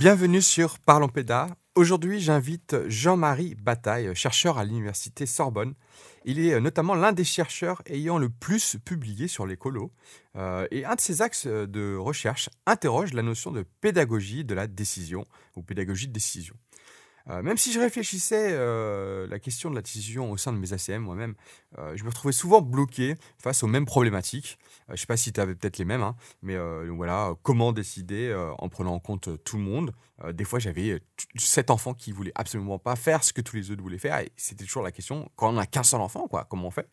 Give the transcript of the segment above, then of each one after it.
Bienvenue sur Parlons Pédas. Aujourd'hui, j'invite Jean-Marie Bataille, chercheur à l'université Sorbonne. Il est notamment l'un des chercheurs ayant le plus publié sur l'écolo. Euh, et un de ses axes de recherche interroge la notion de pédagogie de la décision ou pédagogie de décision. Euh, même si je réfléchissais euh, la question de la décision au sein de mes ACM moi-même, euh, je me retrouvais souvent bloqué face aux mêmes problématiques. je ne sais pas si tu avais peut-être les mêmes, hein, mais voilà, comment décider en prenant en compte tout le monde? des fois, j'avais sept enfants qui voulaient absolument pas faire ce que tous les autres voulaient faire, et c'était toujours la question quand on n'a qu'un seul enfant, quoi, comment on fait?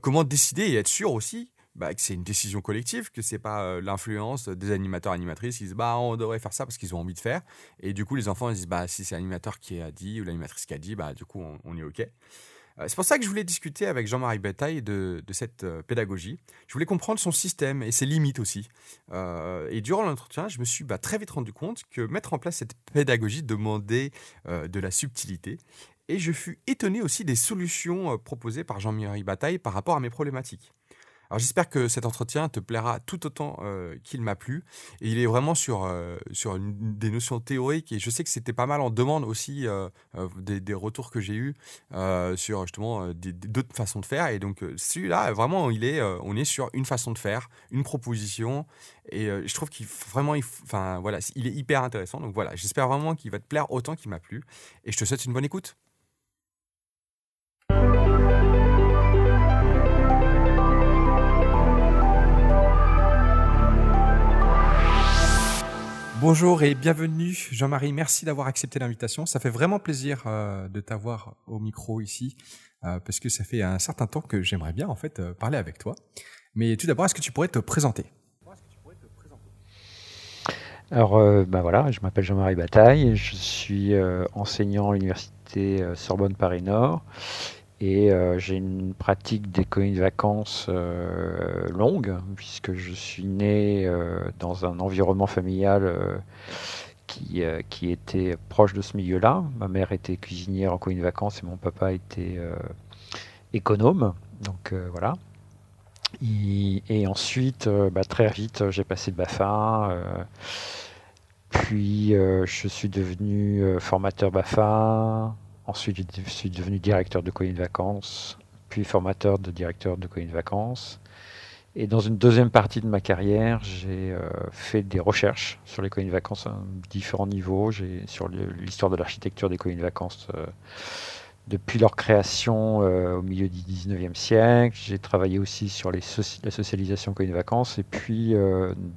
Comment décider et être sûr aussi bah, que c'est une décision collective, que c'est pas euh, l'influence des animateurs animatrices qui disent bah on devrait faire ça parce qu'ils ont envie de faire et du coup les enfants ils disent bah si c'est l'animateur qui a dit ou l'animatrice qui a dit bah du coup on, est ok. Euh, c'est pour ça que je voulais discuter avec Jean-Marie Bataille de, cette euh, pédagogie. Je voulais comprendre son système et ses limites aussi. et durant l'entretien, je me suis bah, très vite rendu compte que mettre en place cette pédagogie demandait de la subtilité. Et je fus étonné aussi des solutions proposées par Jean-Marie Bataille par rapport à mes problématiques. Alors j'espère que cet entretien te plaira tout autant euh, qu'il m'a plu. Et il est vraiment sur, euh, sur des notions théoriques. Et je sais que c'était pas mal en demande aussi euh, des, retours que j'ai eus sur justement d'autres façons de faire. Et donc celui-là, vraiment, il est, on est sur une façon de faire, une proposition. Et je trouve qu'il vraiment, enfin voilà, il est hyper intéressant. Donc voilà, j'espère vraiment qu'il va te plaire autant qu'il m'a plu. Et je te souhaite une bonne écoute. Bonjour et bienvenue Jean-Marie, merci d'avoir accepté l'invitation. Ça fait vraiment plaisir euh, de t'avoir au micro ici euh, parce que ça fait un certain temps que j'aimerais bien en fait euh, parler avec toi. Mais tout d'abord, est-ce que tu pourrais te présenter? Alors ben voilà, je m'appelle Jean-Marie Bataille, je suis enseignant à l'université Sorbonne Paris Nord et euh, j'ai une pratique des colonies de vacances euh, longue, puisque je suis né euh, dans un environnement familial qui, qui, était proche de ce milieu-là. Ma mère était cuisinière en colonies de vacances et mon papa était économe. Donc voilà. Et, ensuite, bah, très vite, j'ai passé le BAFA. puis je suis devenu formateur BAFA, Ensuite, je suis devenu directeur de colonies de vacances, puis formateur de directeur de colonies de vacances. Et dans une deuxième partie de ma carrière, j'ai euh, fait des recherches sur les colonies de vacances à différents niveaux. J'ai sur l'histoire de l'architecture des colonies de vacances euh, depuis leur création euh, au milieu du 19e siècle. J'ai travaillé aussi sur la socialisation colonies de vacances. Et puis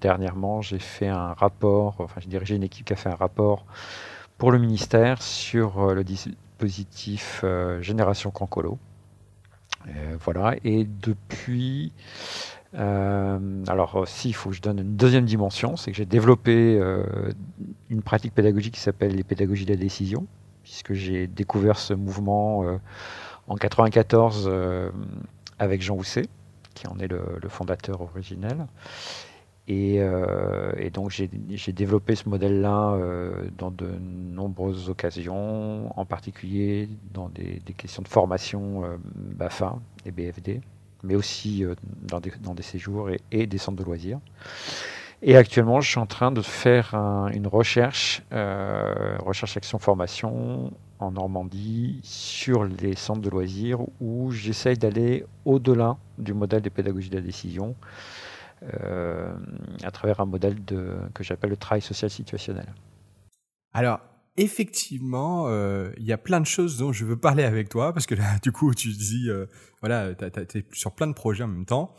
dernièrement, j'ai fait un rapport, enfin j'ai dirigé une équipe qui a fait un rapport pour le ministère sur le, positif euh, Génération Cancolo. Euh, voilà, et depuis. Euh, alors, si, il faut que je donne une deuxième dimension, c'est que j'ai développé une pratique pédagogique qui s'appelle les pédagogies de la décision, puisque j'ai découvert ce mouvement en 94 avec Jean Housset, qui en est le fondateur originel. Euh, et, donc j'ai développé ce modèle-là euh, dans de nombreuses occasions, en particulier dans des, questions de formation euh, BAFA et BFD, mais aussi dans des, dans, des, séjours et, des centres de loisirs. Et actuellement, je suis en train de faire une recherche, recherche action formation en Normandie sur les centres de loisirs où j'essaye d'aller au-delà du modèle des pédagogies de la décision euh, à travers un modèle que j'appelle le travail social situationnel. Alors, effectivement, euh, il y a plein de choses dont je veux parler avec toi, parce que là, du coup, tu dis, euh, voilà, tu es sur plein de projets en même temps.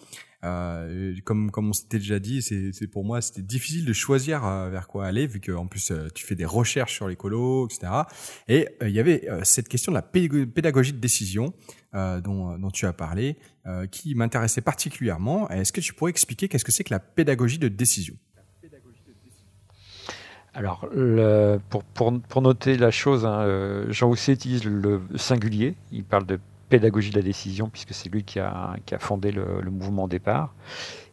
Euh, comme on s'était déjà dit, c'est pour moi c'était difficile de choisir euh, vers quoi aller vu que en plus euh, tu fais des recherches sur l'écolo, etc. Et il y avait cette question de la pédagogie de décision dont tu as parlé, qui m'intéressait particulièrement. Est-ce que tu pourrais expliquer qu'est-ce que c'est que la pédagogie de décision? Alors, pour, noter la chose, hein, Jean Housset utilise le singulier. Il parle de pédagogie de la décision, puisque c'est lui qui a, fondé le, mouvement au départ.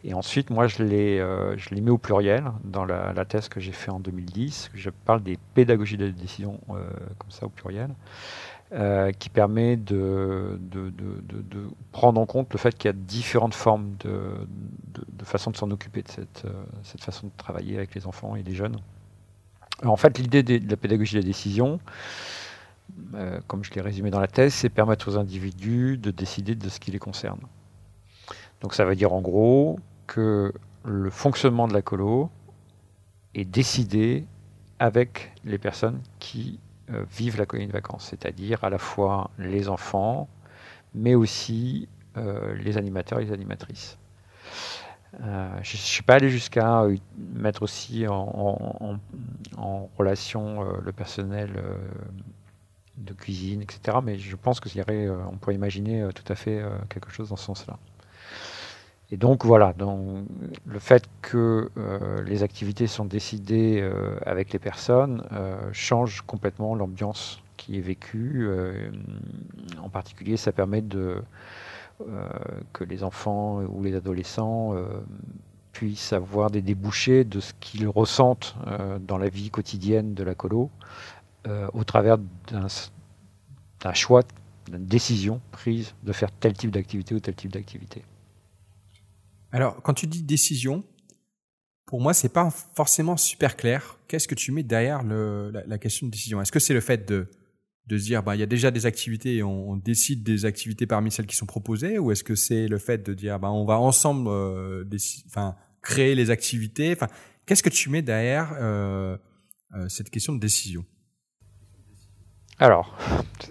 Et ensuite, moi, je l'ai, euh, au pluriel dans la, thèse que j'ai fait en 2010. Je parle des pédagogies de la décision, euh, comme ça, au pluriel, euh, qui permet de, prendre en compte le fait qu'il y a différentes formes de, façon de s'en occuper de cette, cette façon de travailler avec les enfants et les jeunes. en fait, l'idée de la pédagogie de la décision, euh, comme je l'ai résumé dans la thèse, c'est permettre aux individus de décider de ce qui les concerne. Donc ça veut dire en gros que le fonctionnement de la colo est décidé avec les personnes qui euh, vivent la colonie de vacances, c'est-à-dire à la fois les enfants, mais aussi euh, les animateurs et les animatrices. Je ne suis pas allé jusqu'à mettre aussi en, relation le personnel de cuisine, etc. Mais je pense que on pourrait imaginer tout à fait quelque chose dans ce sens-là. Et donc voilà, donc, le fait que euh, les activités sont décidées euh, avec les personnes euh, change complètement l'ambiance qui est vécue. en particulier, ça permet de, que les enfants ou les adolescents puissent avoir des débouchés de ce qu'ils ressentent dans la vie quotidienne de la colo au travers d'un choix, d'une décision prise de faire tel type d'activité ou tel type d'activité. Alors, quand tu dis décision, pour moi, c'est pas forcément super clair. Qu'est-ce que tu mets derrière la, question de décision? Est-ce que c'est le fait de, de se dire, bah, il y a déjà des activités et on, décide des activités parmi celles qui sont proposées, ou est-ce que c'est le fait de dire, bah, on va ensemble, euh, créer les activités? Qu'est-ce que tu mets derrière euh, euh, cette question de décision? Alors,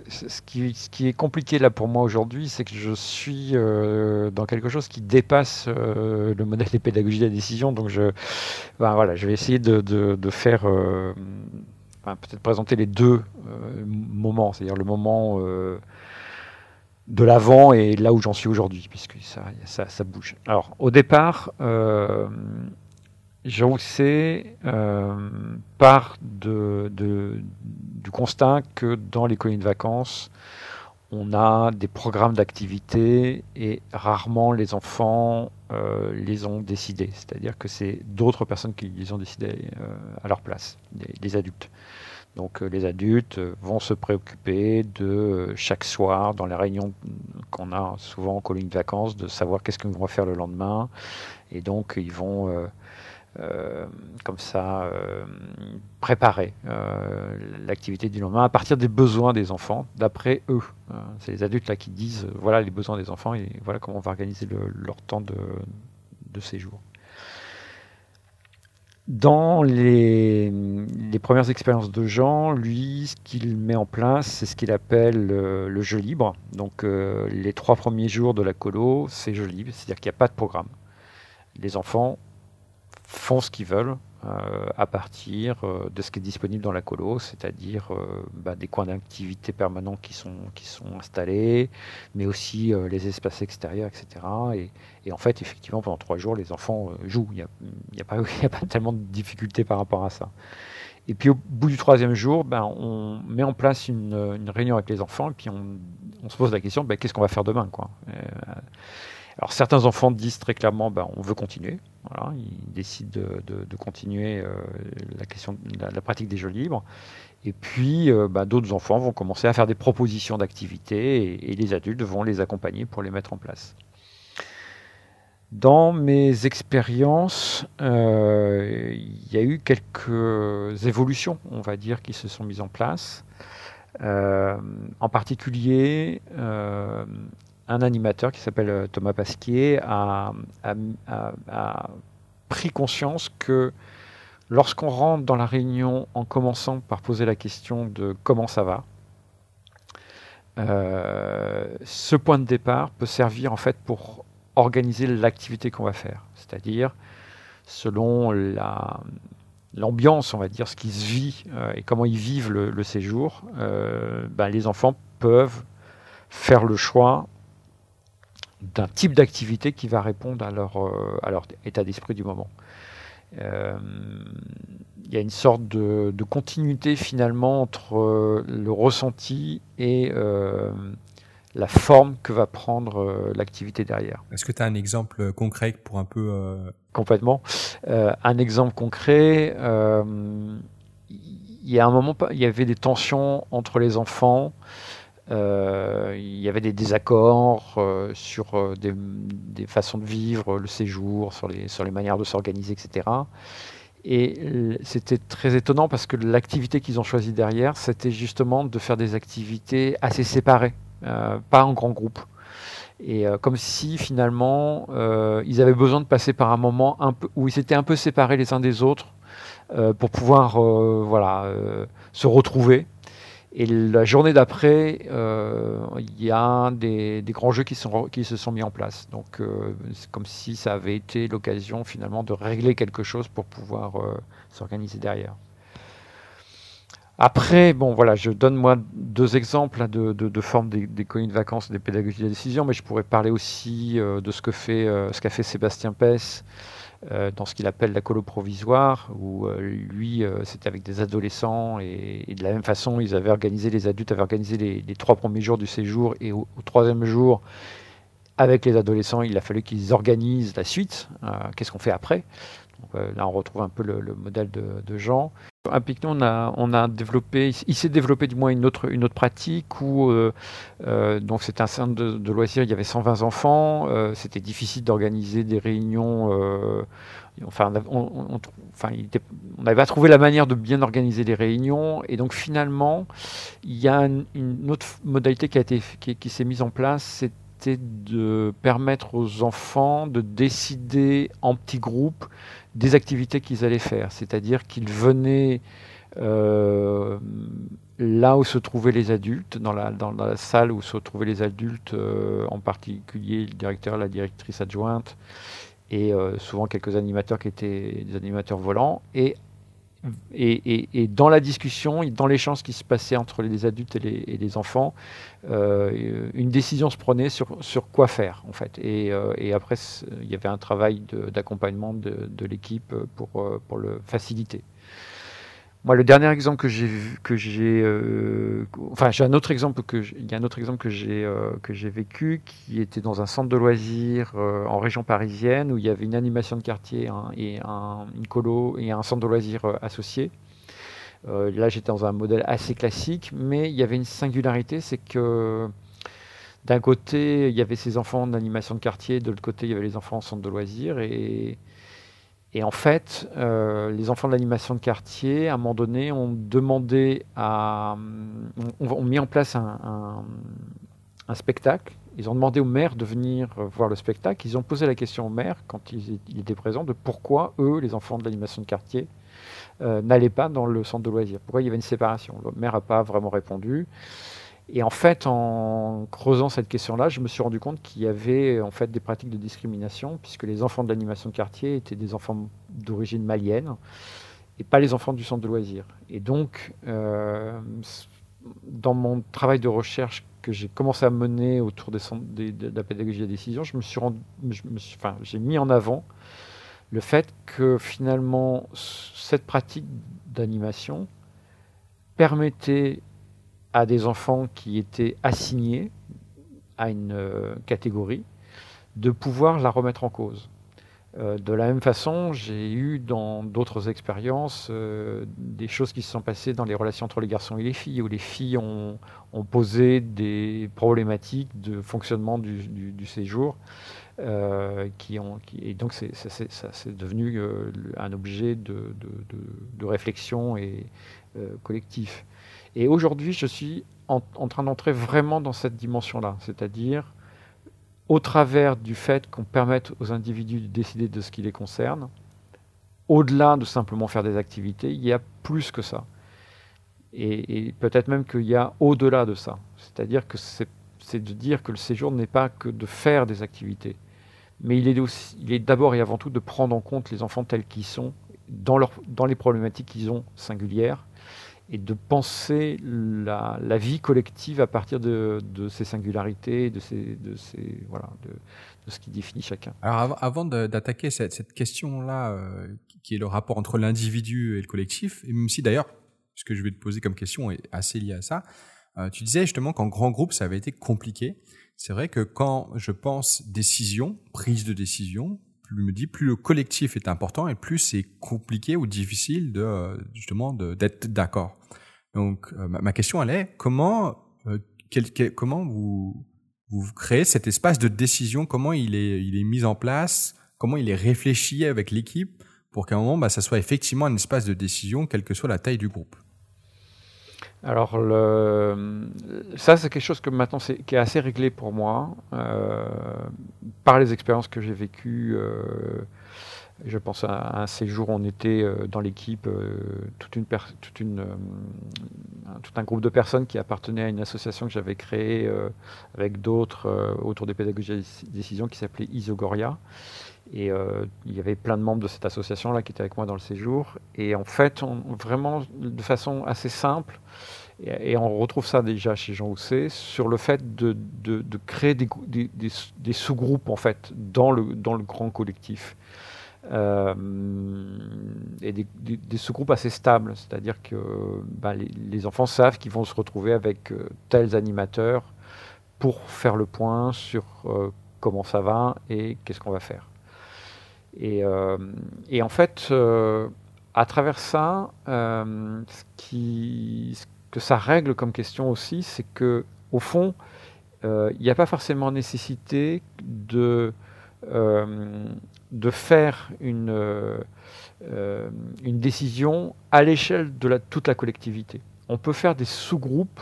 ce qui, est compliqué là pour moi aujourd'hui, c'est que je suis euh, dans quelque chose qui dépasse euh, le modèle des pédagogies de la décision. Donc, je, ben voilà, je vais essayer de, faire, euh, peut-être présenter les deux moments, c'est-à-dire le moment de l'avant et là où j'en suis aujourd'hui, puisque ça, bouge. Alors, au départ, sais euh, part de, du constat que dans les colonies de vacances, on a des programmes d'activité et rarement les enfants euh, les ont décidés. C'est-à-dire que c'est d'autres personnes qui les ont décidés euh, à leur place, des, adultes. Donc les adultes vont se préoccuper de chaque soir, dans les réunions qu'on a souvent en colonies de vacances, de savoir qu'est-ce qu'ils vont faire le lendemain. Et donc ils vont euh, comme ça, euh, préparer euh, l'activité du lendemain à partir des besoins des enfants, d'après eux. C'est les adultes là qui disent voilà les besoins des enfants et voilà comment on va organiser leur temps de, séjour. Dans les, les, premières expériences de Jean, lui, ce qu'il met en place, c'est ce qu'il appelle le jeu libre. Donc les trois premiers jours de la colo, c'est jeu libre, c'est-à-dire qu'il n'y a pas de programme. Les enfants font ce qu'ils veulent euh, à partir euh, de ce qui est disponible dans la colo, c'est-à-dire euh, bah, des coins d'activité permanents qui sont, qui sont installés, mais aussi les espaces extérieurs, etc. Et, en fait, effectivement, pendant trois jours, les enfants jouent. Il n'y a, a, a pas tellement de difficultés par rapport à ça. Et puis au bout du troisième jour, ben, on met en place une, une, réunion avec les enfants et puis on, on se pose la question, ben, qu'est-ce qu'on va faire demain quoi? Alors certains enfants disent très clairement, ben, on veut continuer. Voilà, ils décident de, continuer euh, la, pratique des jeux libres. Et puis euh, ben, d'autres enfants vont commencer à faire des propositions d'activités et, les adultes vont les accompagner pour les mettre en place. Dans mes expériences, euh, il y a eu quelques évolutions, on va dire, qui se sont mises en place. en particulier, un animateur qui s'appelle euh, Thomas Pasquier a, pris conscience que lorsqu'on rentre dans la réunion en commençant par poser la question de comment ça va, euh, ce point de départ peut servir en fait pour organiser l'activité qu'on va faire. C'est-à-dire, selon l'ambiance, on va dire, ce qui se vit euh, et comment ils vivent le, séjour, ben, les enfants peuvent faire le choix d'un type d'activité qui va répondre à leur, euh, à leur état d'esprit du moment. Euh, il y a une sorte de, continuité finalement entre euh, le ressenti et la forme que va prendre l'activité derrière. Est-ce que tu as un exemple concret pour un peu... Complètement. un exemple concret, il y a un moment, il y avait des tensions entre les enfants. Euh, il y avait des désaccords euh, sur euh, des, façons de vivre le séjour, sur les, manières de s'organiser, etc. Et c'était très étonnant parce que l'activité qu'ils ont choisie derrière, c'était justement de faire des activités assez séparées, pas en grand groupe. Et comme si finalement ils avaient besoin de passer par un moment un peu, où ils s'étaient un peu séparés les uns des autres pour pouvoir voilà, se retrouver et la journée d'après, euh, il y a des, grands jeux qui, se sont mis en place. Donc euh, c'est comme si ça avait été l'occasion finalement de régler quelque chose pour pouvoir euh, s'organiser derrière. Après, bon voilà, je donne moi deux exemples hein, de, formes des, des colonies de vacances des pédagogies de décision, mais je pourrais parler aussi de ce que fait ce qu'a fait Sébastien Pess dans ce qu'il appelle la colo provisoire, où euh, lui, euh, c'était avec des adolescents, et, de la même façon, ils avaient organisé, les adultes avaient organisé les, trois premiers jours du séjour, et au, troisième jour, avec les adolescents, il a fallu qu'ils organisent la suite. Qu'est-ce qu'on fait après? Là, on retrouve un peu le, modèle de Jean. À Picton, on a, on a développé, il s'est développé du moins une autre, pratique où euh, euh, donc c'était un centre de, loisirs, il y avait 120 enfants, euh, c'était difficile d'organiser des réunions. enfin, on, enfin, n'avait pas trouvé la manière de bien organiser les réunions, et donc finalement, il y a une, autre modalité qui a été, qui s'est mise en place, c'était de permettre aux enfants de décider en petits groupes des activités qu'ils allaient faire. C'est-à-dire qu'ils venaient euh, là où se trouvaient les adultes, dans la, salle où se trouvaient les adultes, euh, en particulier le directeur, la directrice adjointe, et euh, souvent quelques animateurs qui étaient des animateurs volants, et et, dans la discussion, dans l'échange qui se passait entre les adultes et les, enfants, euh, une décision se prenait sur, quoi faire, en fait. Et, euh, après, il y avait un travail d'accompagnement de, l'équipe pour le faciliter. Moi, le dernier exemple que j'ai que j'ai, euh, enfin, j'ai un autre exemple que il y a un autre exemple que j'ai euh, que j'ai vécu qui était dans un centre de loisirs euh, en région parisienne où il y avait une animation de quartier et un, une colo et un centre de loisirs associé. là, j'étais dans un modèle assez classique, mais il y avait une singularité, c'est que d'un côté, il y avait ces enfants d'animation de quartier, de l'autre côté, il y avait les enfants en centre de loisirs et et en fait, euh, les enfants de l'animation de quartier, à un moment donné, ont demandé à, ont, mis en place un, spectacle. Ils ont demandé au maire de venir voir le spectacle. Ils ont posé la question au maire, quand il, était présent, de pourquoi eux, les enfants de l'animation de quartier, euh, n'allaient pas dans le centre de loisirs. Pourquoi il y avait une séparation? Le maire n'a pas vraiment répondu. Et en fait, en creusant cette question-là, je me suis rendu compte qu'il y avait en fait des pratiques de discrimination, puisque les enfants de l'animation de quartier étaient des enfants d'origine malienne et pas les enfants du centre de loisirs. Et donc, euh, dans mon travail de recherche que j'ai commencé à mener autour de la pédagogie de la décision, je me suis, rendu, enfin, j'ai mis en avant le fait que finalement cette pratique d'animation permettait à des enfants qui étaient assignés à une euh, catégorie de pouvoir la remettre en cause. Euh, de la même façon, j'ai eu dans d'autres expériences euh, des choses qui se sont passées dans les relations entre les garçons et les filles, où les filles ont, posé des problématiques de fonctionnement du, séjour, qui ont, et donc c'est, devenu un objet de, de réflexion et collectif. Et aujourd'hui, je suis en, train d'entrer vraiment dans cette dimension-là, c'est-à-dire au travers du fait qu'on permette aux individus de décider de ce qui les concerne, au-delà de simplement faire des activités, il y a plus que ça. Et, peut-être même qu'il y a au-delà de ça. C'est-à-dire que c'est de dire que le séjour n'est pas que de faire des activités, mais il est, il est d'abord et avant tout de prendre en compte les enfants tels qu'ils sont, dans, dans les problématiques qu'ils ont singulières, et de penser la, vie collective à partir de, ces singularités, de, ces, de, ces, voilà, de, ce qui définit chacun. Alors avant d'attaquer cette, question-là, euh, qui est le rapport entre l'individu et le collectif, et même si d'ailleurs, ce que je vais te poser comme question est assez lié à ça, euh, tu disais justement qu'en grand groupe, ça avait été compliqué. C'est vrai que quand je pense décision, prise de décision, plus me dis, plus le collectif est important et plus c'est compliqué ou difficile de euh, justement d'être d'accord. Donc euh, ma, question elle est comment euh, comment vous vous créez cet espace de décision? Comment il est il est mis en place? Comment il est réfléchi avec l'équipe pour qu'à un moment, bah, ça soit effectivement un espace de décision, quelle que soit la taille du groupe? Alors, ça, c'est quelque chose que maintenant qui est assez réglé pour moi euh, par les expériences que j'ai vécues. Euh, je pense à un séjour où on était euh, dans l'équipe, une, tout un groupe de personnes qui appartenaient à une association que j'avais créée avec d'autres autour des pédagogies de décision qui s'appelait Isogoria. Et il y avait plein de membres de cette association-là qui étaient avec moi dans le séjour. Et en fait, on, vraiment, de façon assez simple, et, on retrouve ça déjà chez Jean Housset, sur le fait de, créer des, sous-groupes en fait dans le, grand collectif. Euh, et des, sous-groupes assez stables, c'est-à-dire que bah, les, enfants savent qu'ils vont se retrouver avec euh, tels animateurs pour faire le point sur euh, comment ça va et qu'est-ce qu'on va faire. Et, et en fait, à travers ça, ce qui, que ça règle comme question aussi, c'est que au fond, euh, il n'y a pas forcément nécessité de, euh, faire une, euh, décision à l'échelle de toute la collectivité. On peut faire des sous-groupes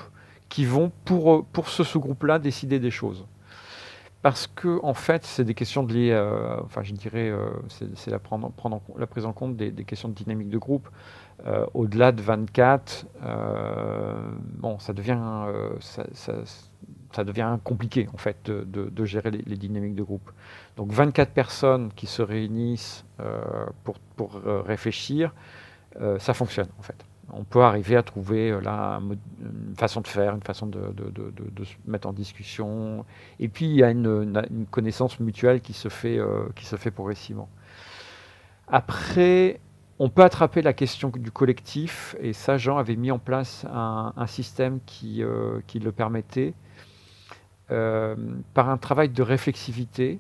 qui vont, pour, pour ce sous-groupe-là, décider des choses. Parce que, en fait, c'est des questions de liées, enfin, je dirais, c'est la, prendre, prendre la prise en compte des, questions de dynamique de groupe. Euh, au-delà de 24, euh, bon, ça devient, euh, ça, devient compliqué en fait de, gérer les, dynamiques de groupe. Donc 24 personnes qui se réunissent pour, pour réfléchir, ça fonctionne en fait. On peut arriver à trouver là une façon de faire, une façon de, se mettre en discussion. Et puis il y a une, connaissance mutuelle qui se fait, qui se fait progressivement. Après, on peut attraper la question du collectif, et ça, Jean avait mis en place un, système qui, euh, qui, le permettait, euh, par un travail de réflexivité,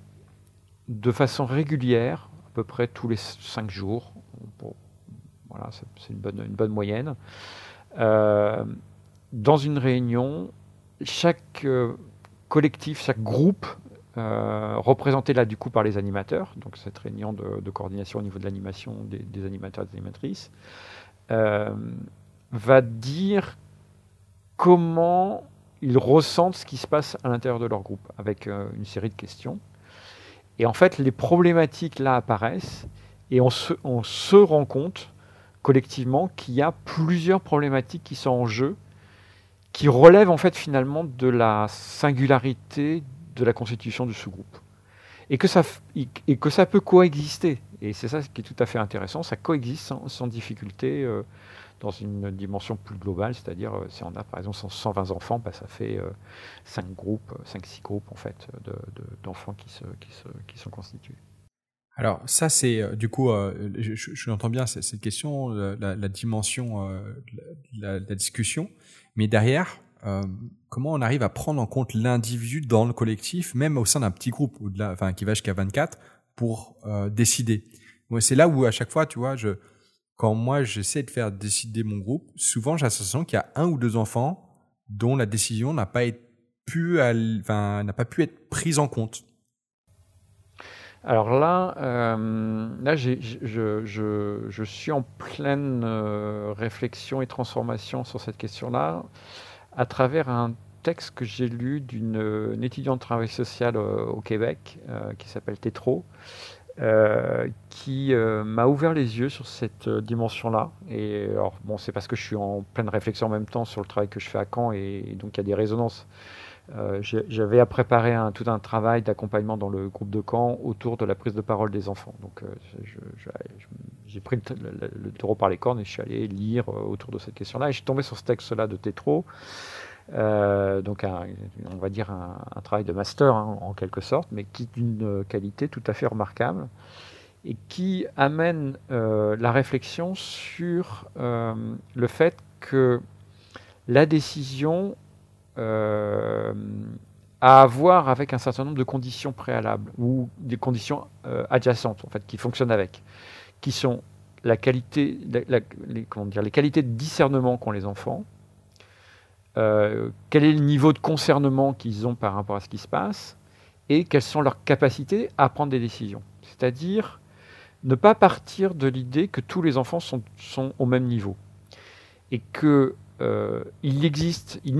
de façon régulière, à peu près tous les cinq jours. Voilà, c'est une bonne, moyenne. Euh, dans une réunion, chaque collectif, chaque groupe euh, représenté là du coup par les animateurs, donc cette réunion de, coordination au niveau de l'animation des, animateurs et des animatrices, euh, va dire comment ils ressentent ce qui se passe à l'intérieur de leur groupe, avec euh, une série de questions. Et en fait, les problématiques là apparaissent, et on se rend compte collectivement qu'il y a plusieurs problématiques qui sont en jeu, qui relèvent en fait finalement de la singularité de la constitution du sous-groupe. Et que, ça, et que ça peut coexister. Et c'est ça qui est tout à fait intéressant. Ça coexiste sans, difficulté euh, dans une dimension plus globale. C'est-à-dire, euh, si on a par exemple 120 enfants, bah, ça fait 5 euh, groupes, 5-6 groupes en fait, d'enfants qui, se, qui, se, qui sont constitués. Alors ça c'est du coup, je, je, l'entends bien cette question, la, la dimension de la, la, discussion, mais derrière, euh, comment on arrive à prendre en compte l'individu dans le collectif, même au sein d'un petit groupe, enfin, qui va jusqu'à 24, pour euh, décider? c'est là où à chaque fois, tu vois, je, quand moi j'essaie de faire décider mon groupe, souvent j'ai l'impression qu'il y a un ou deux enfants dont la décision n'a pas pu, n'a pas pu être prise en compte. Alors là, euh, là je, je, suis en pleine réflexion et transformation sur cette question-là à travers un texte que j'ai lu d'une euh, étudiante de travail social euh, au Québec euh, qui s'appelle Tétro, qui m'a ouvert les yeux sur cette dimension-là. Et alors, bon, c'est parce que je suis en pleine réflexion en même temps sur le travail que je fais à Caen et, donc il y a des résonances. J'avais à préparer un, tout un travail d'accompagnement dans le groupe de Caen autour de la prise de parole des enfants. Donc j'ai pris le, taureau par les cornes et je suis allé lire autour de cette question-là. Et je suis tombé sur ce texte-là de Tétro euh, donc on va dire un, travail de master hein, en quelque sorte, mais qui est d'une qualité tout à fait remarquable et qui amène euh, la réflexion sur euh, le fait que la décision à voir avec un certain nombre de conditions préalables ou des conditions adjacentes en fait qui fonctionnent avec, qui sont la qualité, les, comment dire, les qualités de discernement qu'ont les enfants, euh, quel est le niveau de concernement qu'ils ont par rapport à ce qui se passe et quelles sont leurs capacités à prendre des décisions. C'est-à-dire, ne pas partir de l'idée que tous les enfants sont, sont au même niveau et que euh, il existe, il,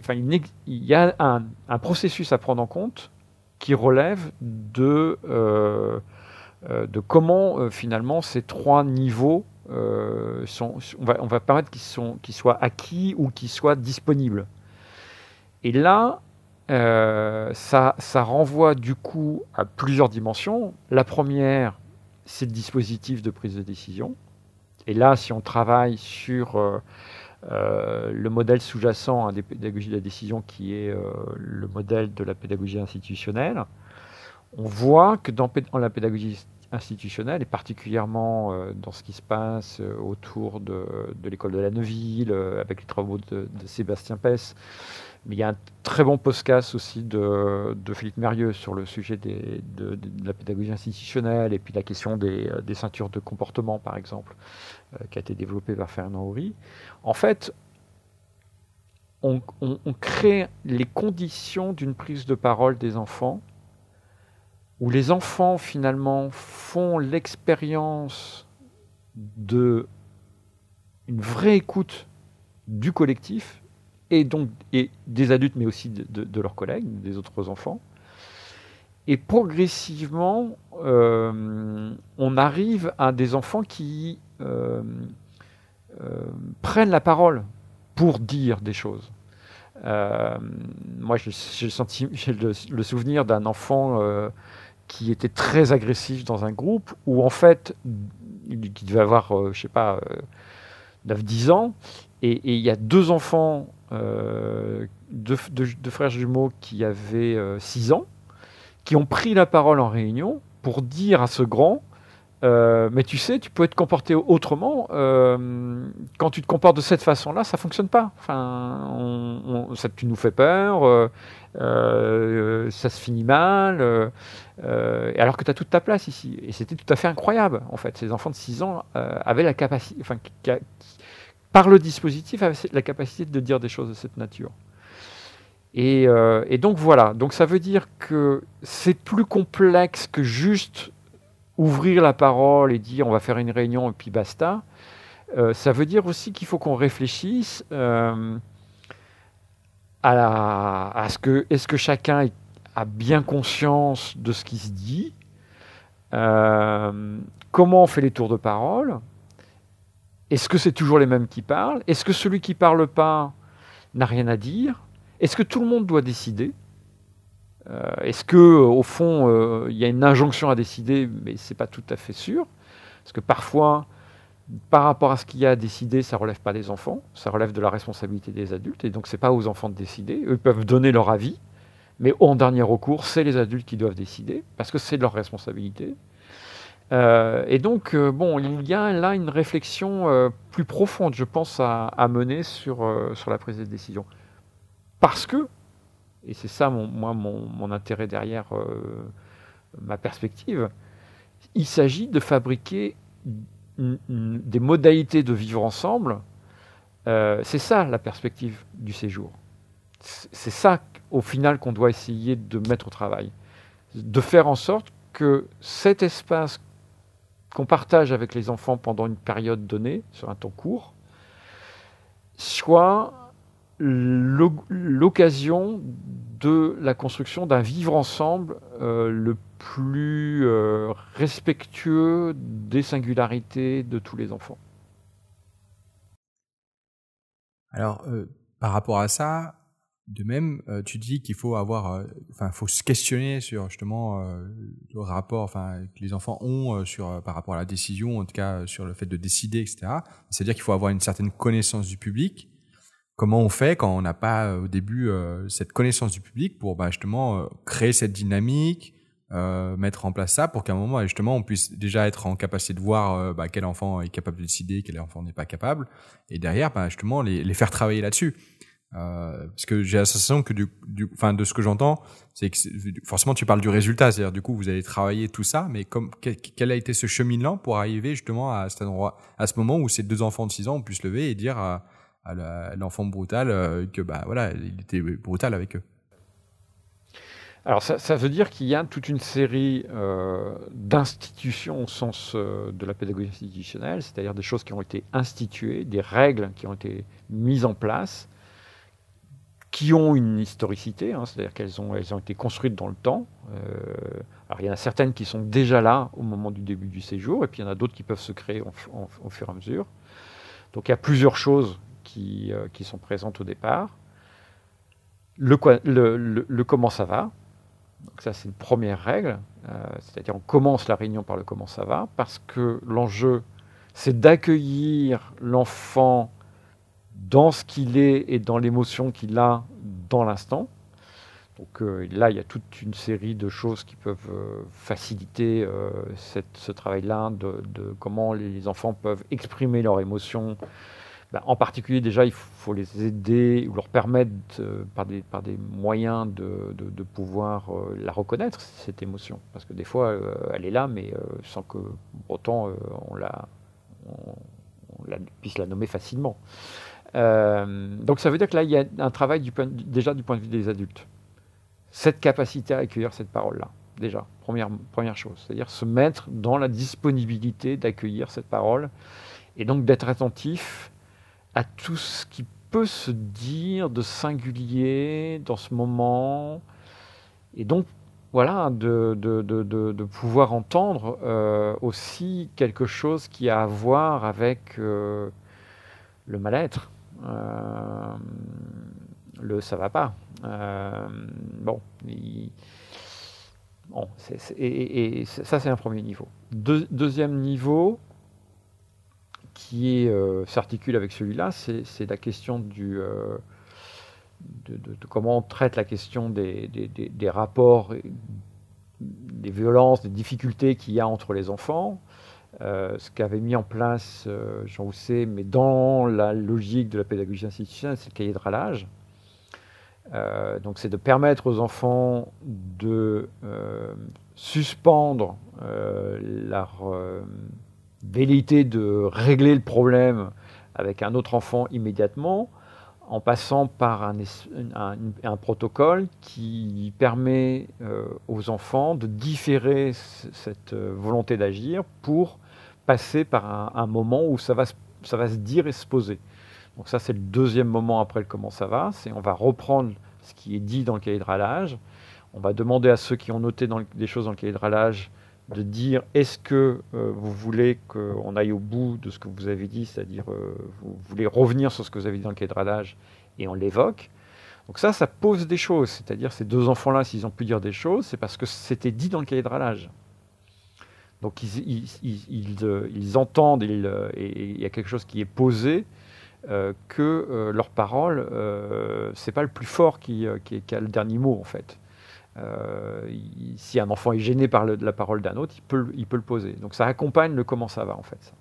enfin, il, y a un, processus à prendre en compte qui relève de, euh, euh de comment finalement ces trois niveaux sont, on va, on va permettre qu'ils qu'ils soient acquis ou qu'ils soient disponibles. Et là, ça, ça renvoie du coup à plusieurs dimensions. La première, c'est le dispositif de prise de décision. Et là, si on travaille sur euh, le modèle sous-jacent hein, des pédagogies de la décision, qui est euh, le modèle de la pédagogie institutionnelle, on voit que dans, la pédagogie institutionnelle, et particulièrement dans ce qui se passe autour de, l'école de la Neuville, avec les travaux de, Sébastien Pesse, mais il y a un très bon podcast aussi de, Philippe Mérieux sur le sujet de, la pédagogie institutionnelle et puis la question des, euh, ceintures de comportement, par exemple, euh, qui a été développé par Fernand Horry. En fait, on, crée les conditions d'une prise de parole des enfants où les enfants finalement font l'expérience de une vraie écoute du collectif et donc et des adultes, mais aussi de, leurs collègues, des autres enfants. Et progressivement, euh, on arrive à des enfants qui euh, euh, prennent la parole pour dire des choses. moi, j'ai le, le, souvenir d'un enfant qui était très agressif dans un groupe où, en fait, qui devait avoir, je sais pas, 9-10 ans, et il y a deux enfants euh, deux, frères jumeaux qui avaient 6 euh, ans, qui ont pris la parole en réunion pour dire à ce grand euh, mais tu sais, tu peux te comporter autrement. quand tu te comportes de cette façon-là, ça fonctionne pas. Enfin, ça, tu nous fais peur, ça se finit mal, alors que tu as toute ta place ici. Et c'était tout à fait incroyable, en fait. Ces enfants de 6 ans avaient la capacité, enfin, par le dispositif, la capacité de dire des choses de cette nature. Euh, et, donc voilà, donc ça veut dire que c'est plus complexe que juste ouvrir la parole et dire on va faire une réunion et puis basta. Euh, ça veut dire aussi qu'il faut qu'on réfléchisse euh, à, à, ce que est-ce que chacun a bien conscience de ce qui se dit, comment on fait les tours de parole, est-ce que c'est toujours les mêmes qui parlent? Est-ce que celui qui parle pas n'a rien à dire? Est-ce que tout le monde doit décider? Euh, Est-ce que au fond euh, il y a une injonction à décider, mais c'est pas tout à fait sûr? Parce que parfois, par rapport à ce qu'il y a à décider, ça relève pas des enfants, ça relève de la responsabilité des adultes, et donc c'est pas aux enfants de décider. Eux peuvent donner leur avis, mais en dernier recours, c'est les adultes qui doivent décider parce que c'est de leur responsabilité. Euh, et donc, euh, bon, il y a là une réflexion euh, plus profonde, je pense, à, mener sur, sur la prise de décision. Parce que, et c'est ça, mon, moi, mon, intérêt derrière ma perspective, il s'agit de fabriquer des modalités de vivre ensemble. c'est ça la perspective du séjour. C'est ça, au final, qu'on doit essayer de mettre au travail. De faire en sorte que cet espace qu'on partage avec les enfants pendant une période donnée, sur un temps court, soit l'occasion de la construction d'un vivre ensemble euh, le plus euh, respectueux des singularités de tous les enfants. Alors, euh, par rapport à ça, de même, euh, tu dis qu'il faut avoir, euh, enfin, faut se questionner sur justement euh, le rapport, enfin, que les enfants ont sur par rapport à la décision, en tout cas sur le fait de décider, etc. C'est-à-dire qu'il faut avoir une certaine connaissance du public. Comment on fait quand on n'a pas au début cette connaissance du public pour bah, justement créer cette dynamique, mettre en place ça pour qu'à un moment justement on puisse déjà être en capacité de voir bah, quel enfant est capable de décider, quel enfant n'est pas capable, et derrière bah, justement les, les faire travailler là-dessus. Euh, parce que j'ai sensation que enfin de ce que j'entends, c'est que forcément tu parles du résultat, c'est-à-dire du coup vous allez travailler tout ça, mais comme quel, a été ce cheminement pour arriver justement à cet endroit, à ce moment où ces deux enfants de 6 ans ont pu se lever et dire à, l'enfant brutal euh, que bah voilà, il était brutal avec eux? alors ça, veut dire qu'il y a toute une série euh, d'institutions au sens de la pédagogie institutionnelle, c'est-à-dire des choses qui ont été instituées, des règles qui ont été mises en place, qui ont une historicité, hein, c'est-à-dire qu'elles ont, elles ont été construites dans le temps. Euh, alors il y en a certaines qui sont déjà là au moment du début du séjour, et puis il y en a d'autres qui peuvent se créer au fur et à mesure. Donc il y a plusieurs choses qui, qui sont présentes au départ. Le, comment ça va, ça, c'est une première règle. Euh, c'est-à-dire, on commence la réunion par le comment ça va, parce que l'enjeu, c'est d'accueillir l'enfant dans ce qu'il est et dans l'émotion qu'il a dans l'instant. Donc euh, là, il y a toute une série de choses qui peuvent euh, faciliter ce travail-là, de, comment les enfants peuvent exprimer leurs émotions bah, en particulier, déjà, il faut les aider ou leur permettre, euh, par, des, moyens de, pouvoir euh, la reconnaître, cette émotion. Parce que des fois, euh, elle est là, mais sans que autant on, on, la, puisse la nommer facilement. Donc ça veut dire que là, il y a un travail déjà du point de vue des adultes. Cette capacité à accueillir cette parole-là, déjà, première, première chose. C'est-à-dire se mettre dans la disponibilité d'accueillir cette parole et donc d'être attentif à tout ce qui peut se dire de singulier dans ce moment. Et donc, voilà, de, de, de, pouvoir entendre euh, aussi quelque chose qui a à voir avec euh, le mal-être, euh, le ça va pas. bon, bon et, ça, c'est un premier niveau. deuxième niveau, qui euh, s'articule avec celui-là, c'est la question du, euh, de, comment on traite la question des, rapports, des violences, des difficultés qu'il y a entre les enfants. Euh, ce qu'avait mis en place Jean Housset, mais dans la logique de la pédagogie institutionnelle, c'est le cahier de ralage. donc c'est de permettre aux enfants de suspendre leur velléité de régler le problème avec un autre enfant immédiatement, en passant par un, protocole qui permet euh, aux enfants de différer cette euh, volonté d'agir pour passer par un, moment où ça va, se dire et se poser. Donc ça, c'est le deuxième moment après le comment ça va. C'est on va reprendre ce qui est dit dans le cahier de. On va demander à ceux qui ont noté dans des choses dans le cahier de de dire est-ce que euh, vous voulez qu'on aille au bout de ce que vous avez dit, c'est-à-dire euh, vous voulez revenir sur ce que vous avez dit dans le cadrage et on l'évoque. Donc ça, ça pose des choses, c'est-à-dire ces deux enfants-là, s'ils ont pu dire des choses, c'est parce que c'était dit dans le ralage. Donc ils, euh, ils, entendent, et il y a quelque chose qui est posé, que leur parole, c'est pas le plus fort qui, qui, a le dernier mot en fait. Euh, si un enfant est gêné par la parole d'un autre, il peut, le poser. Donc ça accompagne le comment ça va en fait.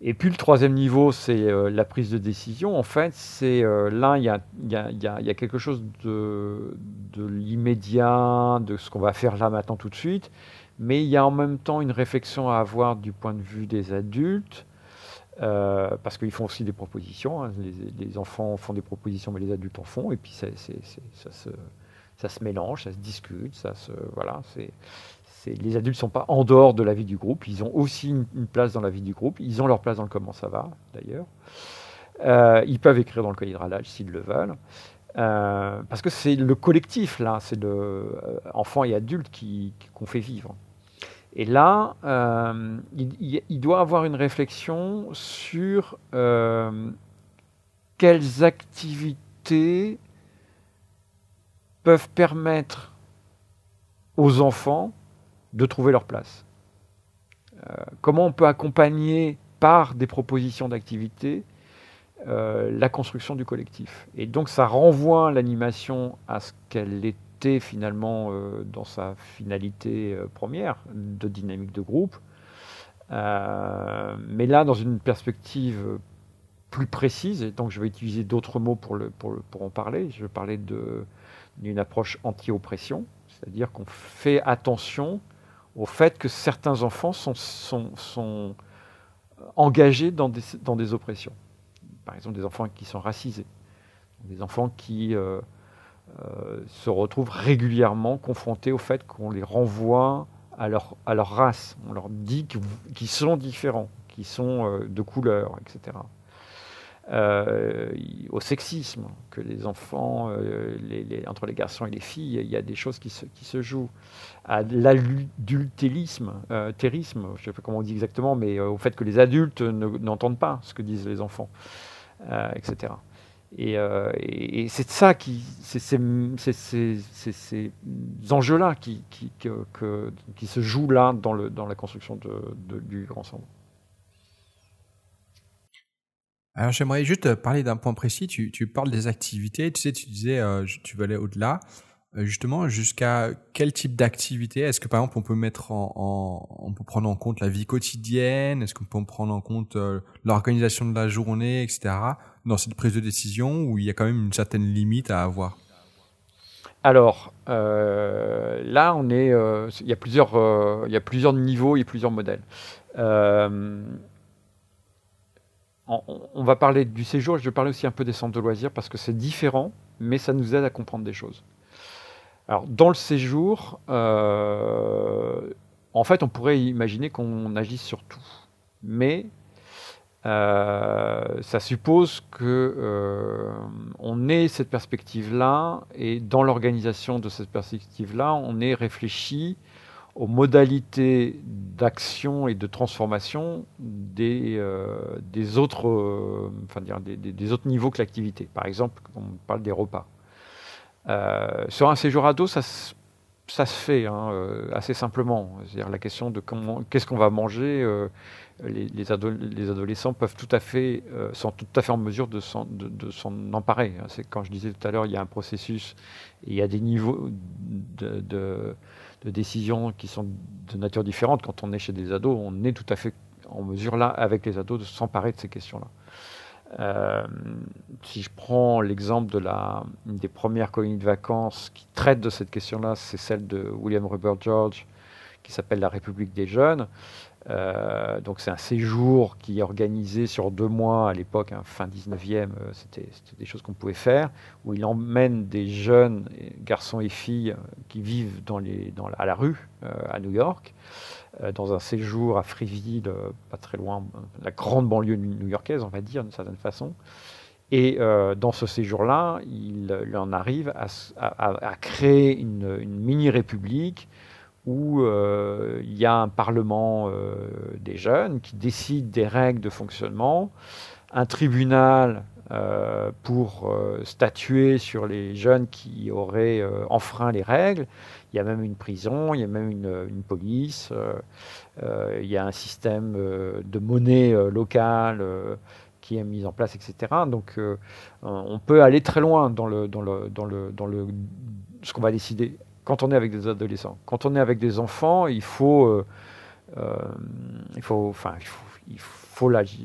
Et puis le troisième niveau, c'est euh, la prise de décision. En fait, c'est euh, là, il y a, quelque chose de, l'immédiat, de ce qu'on va faire là maintenant tout de suite, mais il y a en même temps une réflexion à avoir du point de vue des adultes. parce qu'ils font aussi des propositions. Hein. Les, enfants font des propositions, mais les adultes en font. Et puis ça se, ça se mélange, ça se discute, ça se voilà. C'est, les adultes ne sont pas en dehors de la vie du groupe, ils ont aussi une, place dans la vie du groupe, ils ont leur place dans le comment ça va d'ailleurs. Euh, ils peuvent écrire dans le cahier de ralage s'ils le veulent. Euh, parce que c'est le collectif, là, c'est le euh, et adultes qui, qu'on fait vivre. Et là, il, il, doit avoir une réflexion sur quelles activités peuvent permettre aux enfants de trouver leur place. Euh, comment on peut accompagner par des propositions d'activité euh, la construction du collectif. Et donc ça renvoie l'animation à ce qu'elle était finalement euh, dans sa finalité première de dynamique de groupe, mais là dans une perspective plus précise, et donc je vais utiliser d'autres mots pour, le, pour, en parler, je vais parler d'une approche anti-oppression, c'est-à-dire qu'on fait attention au fait que certains enfants sont, sont, engagés dans des, oppressions. Par exemple, des enfants qui sont racisés, des enfants qui euh, se retrouvent régulièrement confrontés au fait qu'on les renvoie à leur race. On leur dit qu'ils sont différents, qu'ils sont de couleur, etc. Euh, au sexisme, que les enfants, euh, entre les garçons et les filles, il y a des choses qui se, jouent, à l'adultérisme, euh, je ne sais pas comment on dit exactement, mais au fait que les adultes n'entendent pas ce que disent les enfants, etc. Et, c'est ça qui, c'est ces enjeux-là qui, qui, qui, se jouent là dans, le, dans la construction de, du ensemble. Alors j'aimerais juste parler d'un point précis. Tu, tu, parles des activités. Tu sais, tu disais euh, tu veux aller au-delà. Euh, justement, jusqu'à quel type d'activité? Est-ce que par exemple on peut mettre en, on peut prendre en compte la vie quotidienne? Est-ce qu'on peut prendre en compte euh, l'organisation de la journée, etc. Dans cette prise de décision où il y a quand même une certaine limite à avoir? Alors là, on est, il y a plusieurs, il y a plusieurs niveaux, a plusieurs modèles on va parler du séjour, je vais parler aussi un peu des centres de loisirs parce que c'est différent, mais ça nous aide à comprendre des choses. Alors, dans le séjour, euh, en fait, on pourrait imaginer qu'on agisse sur tout, mais euh, ça suppose que euh, ait cette perspective-là, et dans l'organisation de cette perspective-là, on ait réfléchi aux modalités d'action et de transformation des, euh, des autres, euh, enfin, dire, des, des, autres niveaux que l'activité. Par exemple, on parle des repas. Euh, sur un séjour ado, ça, ça se fait hein, assez simplement. C'est-à-dire la question de qu'est-ce qu'on va manger. Les, les, les, adolescents peuvent tout à fait, sont tout à fait en mesure de s'en, de, de emparer. C'est quand je disais tout à l'heure, il y a un processus il y a des niveaux de de décisions qui sont de nature différente. Quand on est chez des ados, on est tout à fait en mesure là, avec les ados, de s'emparer de ces questions-là. Euh, si je prends l'exemple de la, des premières colonies de vacances qui traitent de cette question-là, c'est celle de William Rupert George, qui s'appelle La République des jeunes. Euh, donc c'est un séjour qui est organisé sur deux mois à l'époque, hein, fin 19e, euh, c'était des choses qu'on pouvait faire, où il emmène des jeunes garçons et filles euh, qui vivent à la rue à New York, dans un séjour à Freeville, pas très loin, la grande banlieue new-yorkaise, on va dire d'une certaine façon. Et dans ce séjour-là, il, en arrive à, créer une mini-république où euh, il y a un parlement euh, des jeunes qui décide des règles de fonctionnement, un tribunal euh, pour statuer sur les jeunes qui auraient enfreint les règles. Il y a même une prison, il y a même une, police, il y a un système de monnaie locale qui est mis en place, etc. Donc on peut aller très loin dans, le, dans, le, dans, le, dans le, ce qu'on va décider quand on est avec des adolescents. Quand on est avec des enfants, il faut, euh, euh, il faut,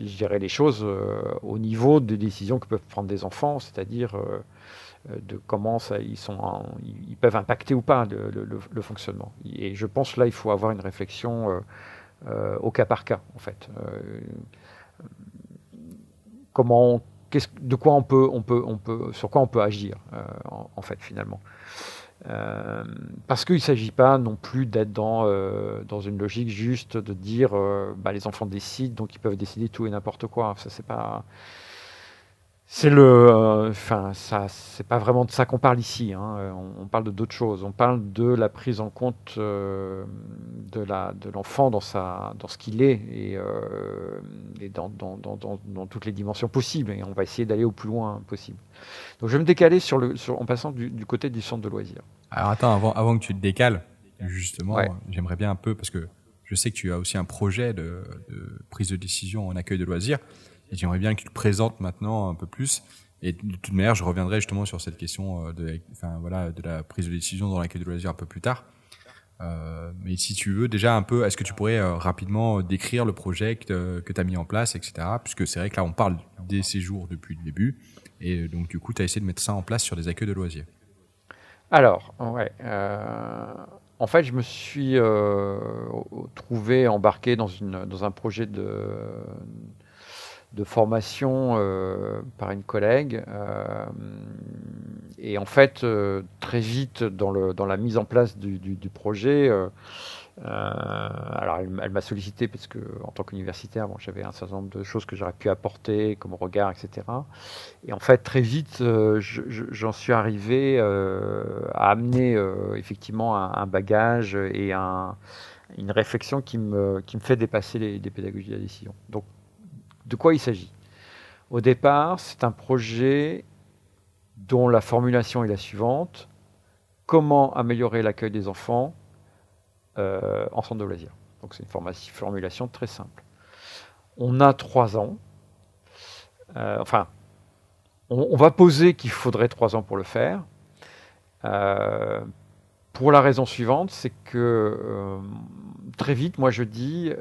gérer les choses euh, au niveau des décisions que peuvent prendre des enfants, c'est-à-dire de comment ça, ils, sont ils peuvent impacter ou pas le, fonctionnement. Et je pense là, il faut avoir une réflexion au cas par cas, en fait. comment, de quoi on peut, on peut, on peut, sur quoi on peut agir, en, fait, finalement. Euh, parce qu'il ne s'agit pas non plus d'être dans, euh, dans une logique juste de dire euh, bah, les enfants décident, donc ils peuvent décider tout et n'importe quoi. Ça, c'est pas. C'est le, enfin, ça, c'est pas vraiment de ça qu'on parle ici. Hein. On, parle de d'autres choses. On parle de la prise en compte de la, de l'enfant dans sa, dans ce qu'il est et, et dans, dans, dans, dans, toutes les dimensions possibles. Et on va essayer d'aller au plus loin possible. Donc je vais me décaler sur le, sur, en passant du, du, côté du centre de loisirs. Alors attends, avant, avant que tu te décales, justement, j'aimerais bien un peu parce que je sais que tu as aussi un projet de, de prise de décision en accueil de loisirs j'aimerais bien que tu le présentes maintenant un peu plus. Et de toute manière, je reviendrai justement sur cette question euh, de, la prise de décision dans l'accueil de loisirs un peu plus tard. Euh, mais si tu veux, déjà un peu, est-ce que tu pourrais euh, rapidement décrire le projet que, tu as mis en place, etc. Puisque c'est vrai que là, on parle des séjours depuis le début. Et donc, du coup, tu as essayé de mettre ça en place sur des accueils de loisirs. Alors, ouais. En fait, je me suis trouvé embarqué dans un projet de de formation euh, par une collègue. Euh, et en fait, euh, très vite, dans, le, dans la mise en place du, du, projet, alors elle, m'a sollicité parce que en tant qu'universitaire, bon, j'avais un certain nombre de choses que j'aurais pu apporter comme regard, etc. Et en fait, très vite, j'en suis arrivé à amener effectivement un, bagage et un, une réflexion qui me, qui me fait dépasser les, les pédagogies de la décision. Donc de quoi il s'agit? Au départ, c'est un projet dont la formulation est la suivante comment améliorer l'accueil des enfants euh, en centre de loisirs? Donc c'est une formulation très simple. On a trois ans. Euh, enfin, on, va poser qu'il faudrait trois ans pour le faire. Euh, pour la raison suivante, c'est que très vite, moi je dis,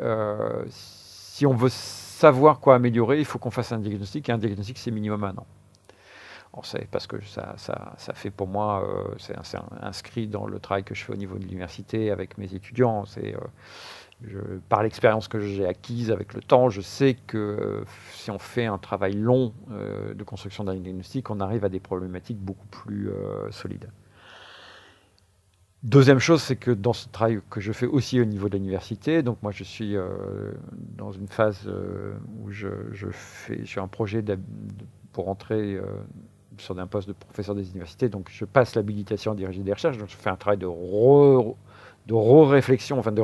si on veut savoir quoi améliorer, il faut qu'on fasse un diagnostic, et un diagnostic, c'est minimum un an. C'est parce que ça, fait pour moi, euh, c'est inscrit dans le travail que je fais au niveau de l'université avec mes étudiants. Euh, par l'expérience que j'ai acquise avec le temps, je sais que euh, si on fait un travail long de construction d'un diagnostic, on arrive à des problématiques beaucoup plus solides. Deuxième chose, c'est que dans ce travail que je fais aussi au niveau de l'université, donc moi je suis euh, dans une phase euh, où je, fais, je suis un projet pour entrer euh, sur un poste de professeur des universités, donc je passe l'habilitation à diriger des recherches, donc je fais un travail de de réflexion enfin de,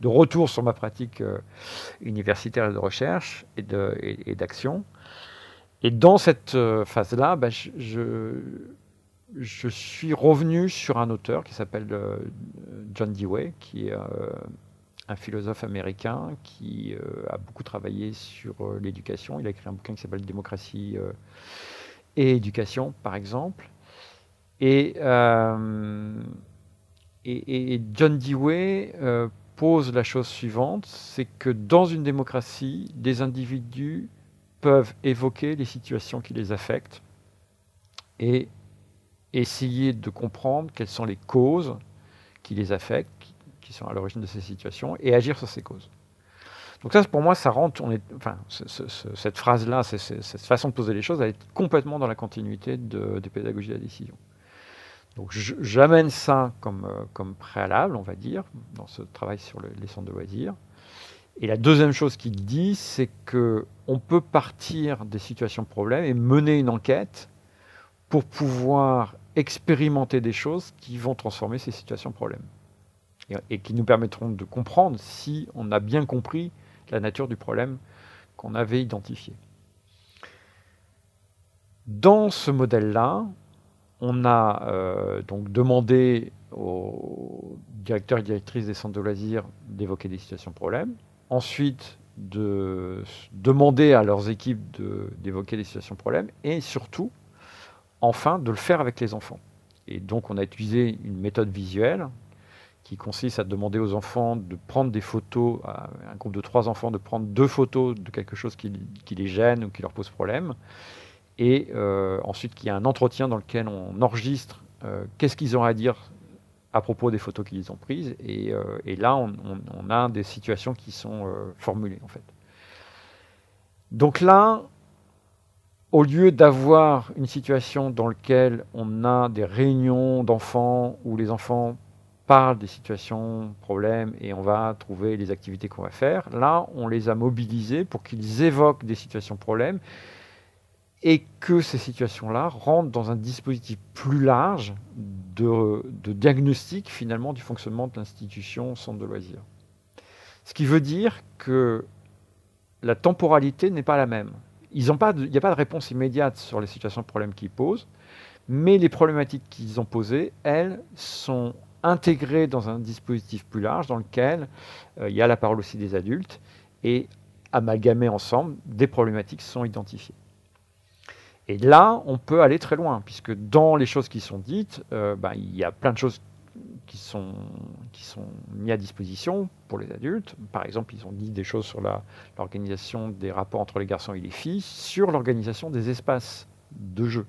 de, retour sur ma pratique universitaire de recherche et d'action. Et, et, dans cette phase-là, ben, je suis revenu sur un auteur qui s'appelle euh, John Dewey, qui est euh, un philosophe américain qui euh, a beaucoup travaillé sur l'éducation. Il a écrit un bouquin qui s'appelle Démocratie et éducation, par exemple. Et, et John Dewey pose la chose suivante, c'est que dans une démocratie, des individus peuvent évoquer les situations qui les affectent et essayer de comprendre quelles sont les causes qui les affectent, qui, sont à l'origine de ces situations, et agir sur ces causes. Donc ça, pour moi, ça rentre, enfin, cette phrase-là, cette façon de poser les choses, elle est complètement dans la continuité de, des pédagogies de la décision. Donc j'amène ça comme, euh, comme préalable, on va dire, dans ce travail sur les centres de loisirs. Et la deuxième chose qu'il dit, c'est que on peut partir des situations de problème et mener une enquête pour pouvoir expérimenter des choses qui vont transformer ces situations problèmes et, qui nous permettront de comprendre si on a bien compris la nature du problème qu'on avait identifié. Dans ce modèle-là, on a euh, donc demandé aux directeurs et directrices des centres de loisirs d'évoquer des situations problèmes. Ensuite, de demander à leurs équipes d'évoquer des situations problèmes. Et surtout, enfin de le faire avec les enfants. Et donc on a utilisé une méthode visuelle qui consiste à demander aux enfants de prendre des photos, à un groupe de trois enfants de prendre deux photos de quelque chose qui, les gêne ou qui leur pose problème, et euh, ensuite qu'il y a un entretien dans lequel on enregistre euh, qu'est-ce qu'ils ont à dire à propos des photos qu'ils ont prises, et, euh, là on, on, a des situations qui sont formulées en fait. Donc là, au lieu d'avoir une situation dans laquelle on a des réunions d'enfants où les enfants parlent des situations, problèmes, et on va trouver les activités qu'on va faire, là, on les a mobilisés pour qu'ils évoquent des situations problèmes et que ces situations-là rentrent dans un dispositif plus large de, diagnostic finalement du fonctionnement de l'institution centre de loisirs. Ce qui veut dire que la temporalité n'est pas la même il n'y a pas de réponse immédiate sur les situations de problèmes qu'ils posent, mais les problématiques qu'ils ont posées, elles, sont intégrées dans un dispositif plus large dans lequel euh, il y a la parole aussi des adultes et amalgamées ensemble, des problématiques sont identifiées. Et là, on peut aller très loin, puisque dans les choses qui sont dites, euh, ben, il y a plein de choses qui sont, mis à disposition pour les adultes. Par exemple, ils ont dit des choses sur l'organisation des rapports entre les garçons et les filles, sur l'organisation des espaces de jeu.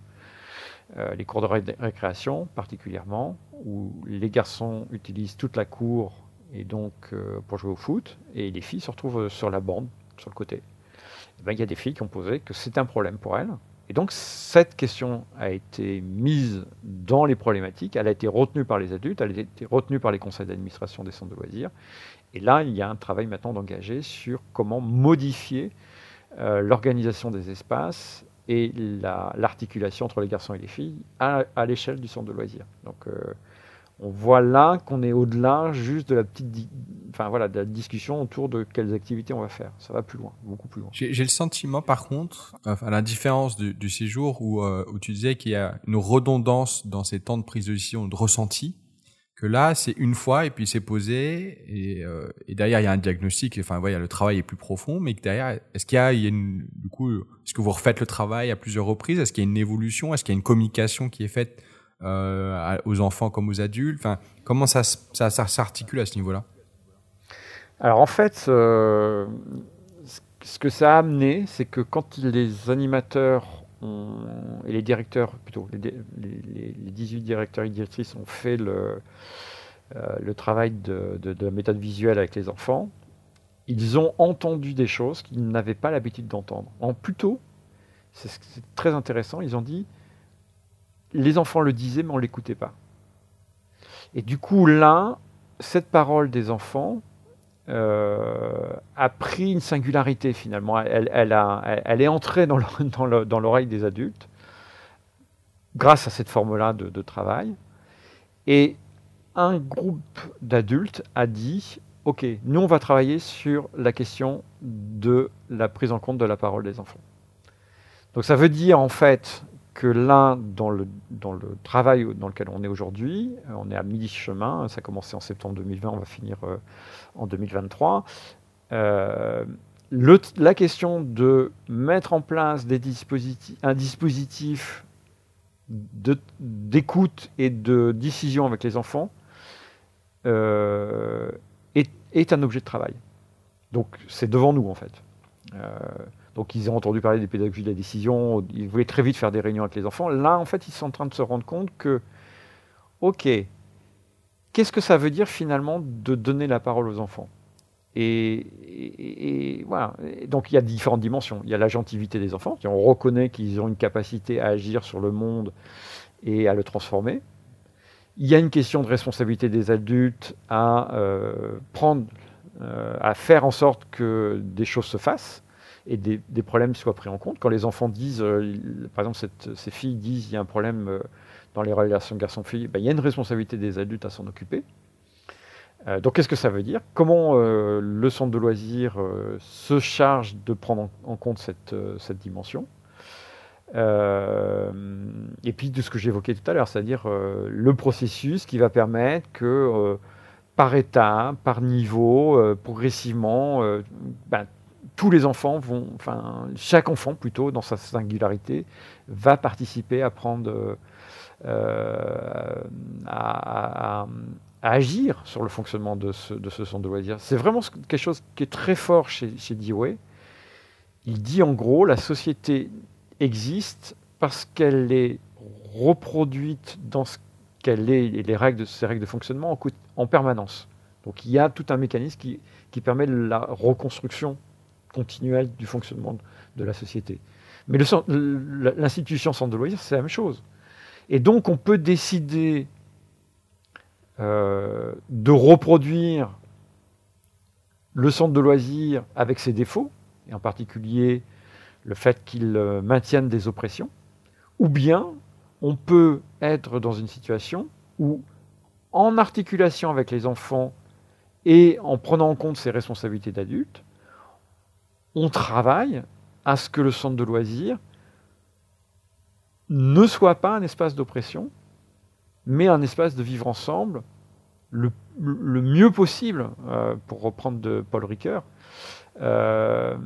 Euh, les cours de récréation particulièrement, où les garçons utilisent toute la cour et donc euh, pour jouer au foot, et les filles se retrouvent sur la bande, sur le côté. eh ben, il y a des filles qui ont posé que c'est un problème pour elles. Et donc cette question a été mise dans les problématiques, elle a été retenue par les adultes, elle a été retenue par les conseils d'administration des centres de loisirs. Et là, il y a un travail maintenant d'engager sur comment modifier euh, l'organisation des espaces et l'articulation entre les garçons et les filles à, l'échelle du centre de loisirs. Donc, euh, on voit là qu'on est au-delà juste de la petite, enfin voilà, de la discussion autour de quelles activités on va faire. Ça va plus loin, beaucoup plus loin. J'ai le sentiment, par contre, à la différence du, du séjour où, euh, où tu disais qu'il y a une redondance dans ces temps de prise de décision, de ressenti, que là, c'est une fois et puis c'est posé et, euh, et, derrière il y a un diagnostic. Enfin, voilà, le travail est plus profond, mais que derrière, est-ce qu'il y a, il y a une, du coup, est-ce que vous refaites le travail à plusieurs reprises? Est-ce qu'il y a une évolution? Est-ce qu'il y a une communication qui est faite euh, aux enfants comme aux adultes Enfin, comment ça, s'articule à ce niveau-là? Alors en fait, euh, ce que ça a amené, c'est que quand les animateurs et les directeurs, plutôt, les, les, 18 directeurs et directrices ont fait le, euh, travail de, de, la méthode visuelle avec les enfants, ils ont entendu des choses qu'ils n'avaient pas l'habitude d'entendre. En plutôt, c'est très intéressant, ils ont dit, les enfants le disaient, mais on ne l'écoutait pas. Et du coup, là, cette parole des enfants, euh, a pris une singularité finalement. Elle, est entrée dans l'oreille des adultes grâce à cette forme-là de, de, travail. Et un groupe d'adultes a dit, OK, nous on va travailler sur la question de la prise en compte de la parole des enfants. Donc ça veut dire en fait que l'un, dans le, travail dans lequel on est aujourd'hui, euh, on est à mi-chemin, ça a commencé en septembre 2020, on va finir euh, en 2023. Euh, la question de mettre en place un dispositif d'écoute et de décision avec les enfants est, un objet de travail. Donc c'est devant nous en fait. Donc ils ont entendu parler des pédagogies de la décision, ils voulaient très vite faire des réunions avec les enfants. Là, en fait, ils sont en train de se rendre compte que, ok, qu'est-ce que ça veut dire finalement de donner la parole aux enfants? Et, voilà. donc il y a différentes dimensions. Il y a l'agentivité des enfants, on reconnaît qu'ils ont une capacité à agir sur le monde et à le transformer. Il y a une question de responsabilité des adultes à euh, prendre, euh, à faire en sorte que des choses se fassent et des, problèmes soient pris en compte. Quand les enfants disent, euh, par exemple, ces filles disent il y a un problème euh, dans les relations garçon-fille, ben, il y a une responsabilité des adultes à s'en occuper. Euh, donc qu'est-ce que ça veut dire? Comment le centre de loisirs se charge de prendre en, compte cette, cette dimension? Et puis de ce que j'évoquais tout à l'heure, c'est-à-dire le processus qui va permettre que par état, par niveau, progressivement, ben, tous les enfants vont, enfin chaque enfant plutôt dans sa singularité va participer à prendre, euh, à, agir sur le fonctionnement de ce, centre de loisirs. C'est vraiment quelque chose qui est très fort chez, chez Dewey. Il dit en gros la société existe parce qu'elle est reproduite dans ce qu'elle est et les règles de ses règles de fonctionnement en, en, permanence. Donc il y a tout un mécanisme qui permet la reconstruction continuelle du fonctionnement de la société. Mais l'institution centre de loisirs, c'est la même chose. Et donc, on peut décider euh, de reproduire le centre de loisirs avec ses défauts, et en particulier le fait qu'il euh, maintienne des oppressions, ou bien on peut être dans une situation où, en articulation avec les enfants et en prenant en compte ses responsabilités d'adultes, on travaille à ce que le centre de loisirs ne soit pas un espace d'oppression, mais un espace de vivre ensemble le, mieux possible, euh, pour reprendre de Paul Ricoeur, euh,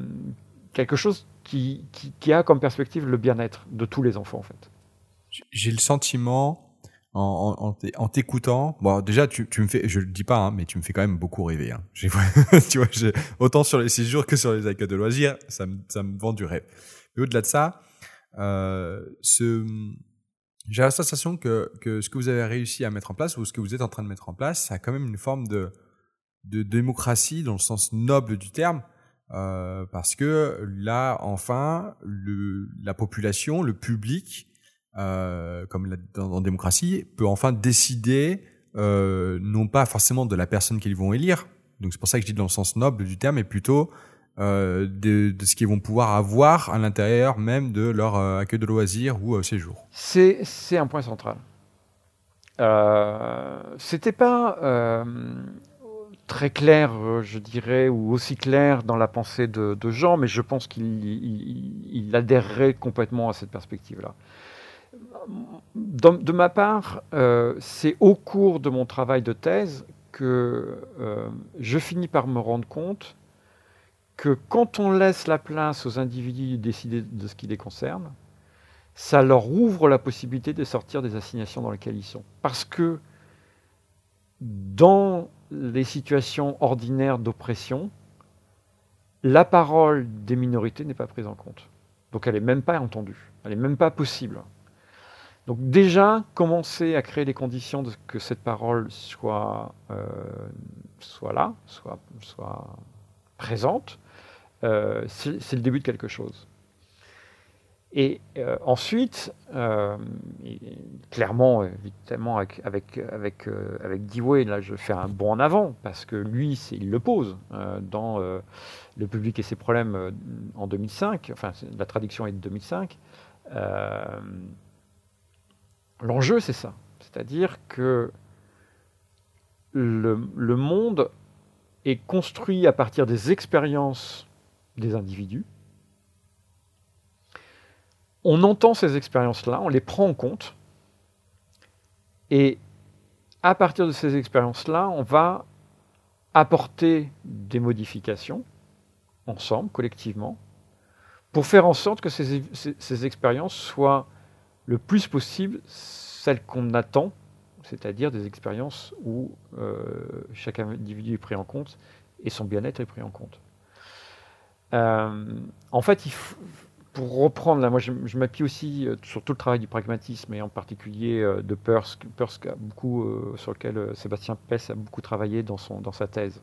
quelque chose qui, qui, a comme perspective le bien-être de tous les enfants en fait. J'ai le sentiment en, en, t'écoutant, bon déjà tu, tu me fais, je le dis pas, hein, mais tu me fais quand même beaucoup rêver. Hein. tu vois, autant sur les séjours que sur les accueils de loisirs, ça me, ça me vend du rêve. Mais au-delà de ça, euh, ce, j'ai la sensation que, que ce que vous avez réussi à mettre en place ou ce que vous êtes en train de mettre en place, ça a quand même une forme de, de démocratie dans le sens noble du terme. parce que là, enfin, le, la population, le public, comme la, dans, la démocratie, peut enfin décider non pas forcément de la personne qu'ils vont élire, donc c'est pour ça que je dis dans le sens noble du terme, mais plutôt euh, de, de, ce qu'ils vont pouvoir avoir à l'intérieur même de leur euh, accueil de loisirs ou euh, séjour. C'est un point central. Euh, C'était pas euh, très clair, je dirais, ou aussi clair dans la pensée de, de Jean, mais je pense qu'il il, il adhérerait complètement à cette perspective-là. De ma part, c'est au cours de mon travail de thèse que euh, je finis par me rendre compte que quand on laisse la place aux individus de décider de ce qui les concerne, ça leur ouvre la possibilité de sortir des assignations dans lesquelles ils sont. Parce que dans les situations ordinaires d'oppression, la parole des minorités n'est pas prise en compte. Donc elle n'est même pas entendue, elle n'est même pas possible. Donc déjà, commencer à créer les conditions de que cette parole soit, euh, soit là, soit, soit présente, euh, c'est le début de quelque chose. Et euh, ensuite, clairement, évidemment, avec, avec, avec, là, je fais un bond en avant, parce que lui, il le pose dans Le public et ses problèmes en 2005, enfin, la traduction est de 2005. L'enjeu, c'est ça. C'est-à-dire que le, monde est construit à partir des expériences des individus. On entend ces expériences-là, on les prend en compte, et à partir de ces expériences-là, on va apporter des modifications ensemble, collectivement, pour faire en sorte que ces expériences soient le plus possible celles qu'on attend, c'est-à-dire des expériences où euh, chaque individu est pris en compte et son bien-être est pris en compte. Euh, en fait, pour reprendre, là, moi je, m'appuie aussi euh, sur tout le travail du pragmatisme et en particulier de Peirce, Peirce a beaucoup, sur lequel Sébastien Pess a beaucoup travaillé dans, son, dans sa thèse.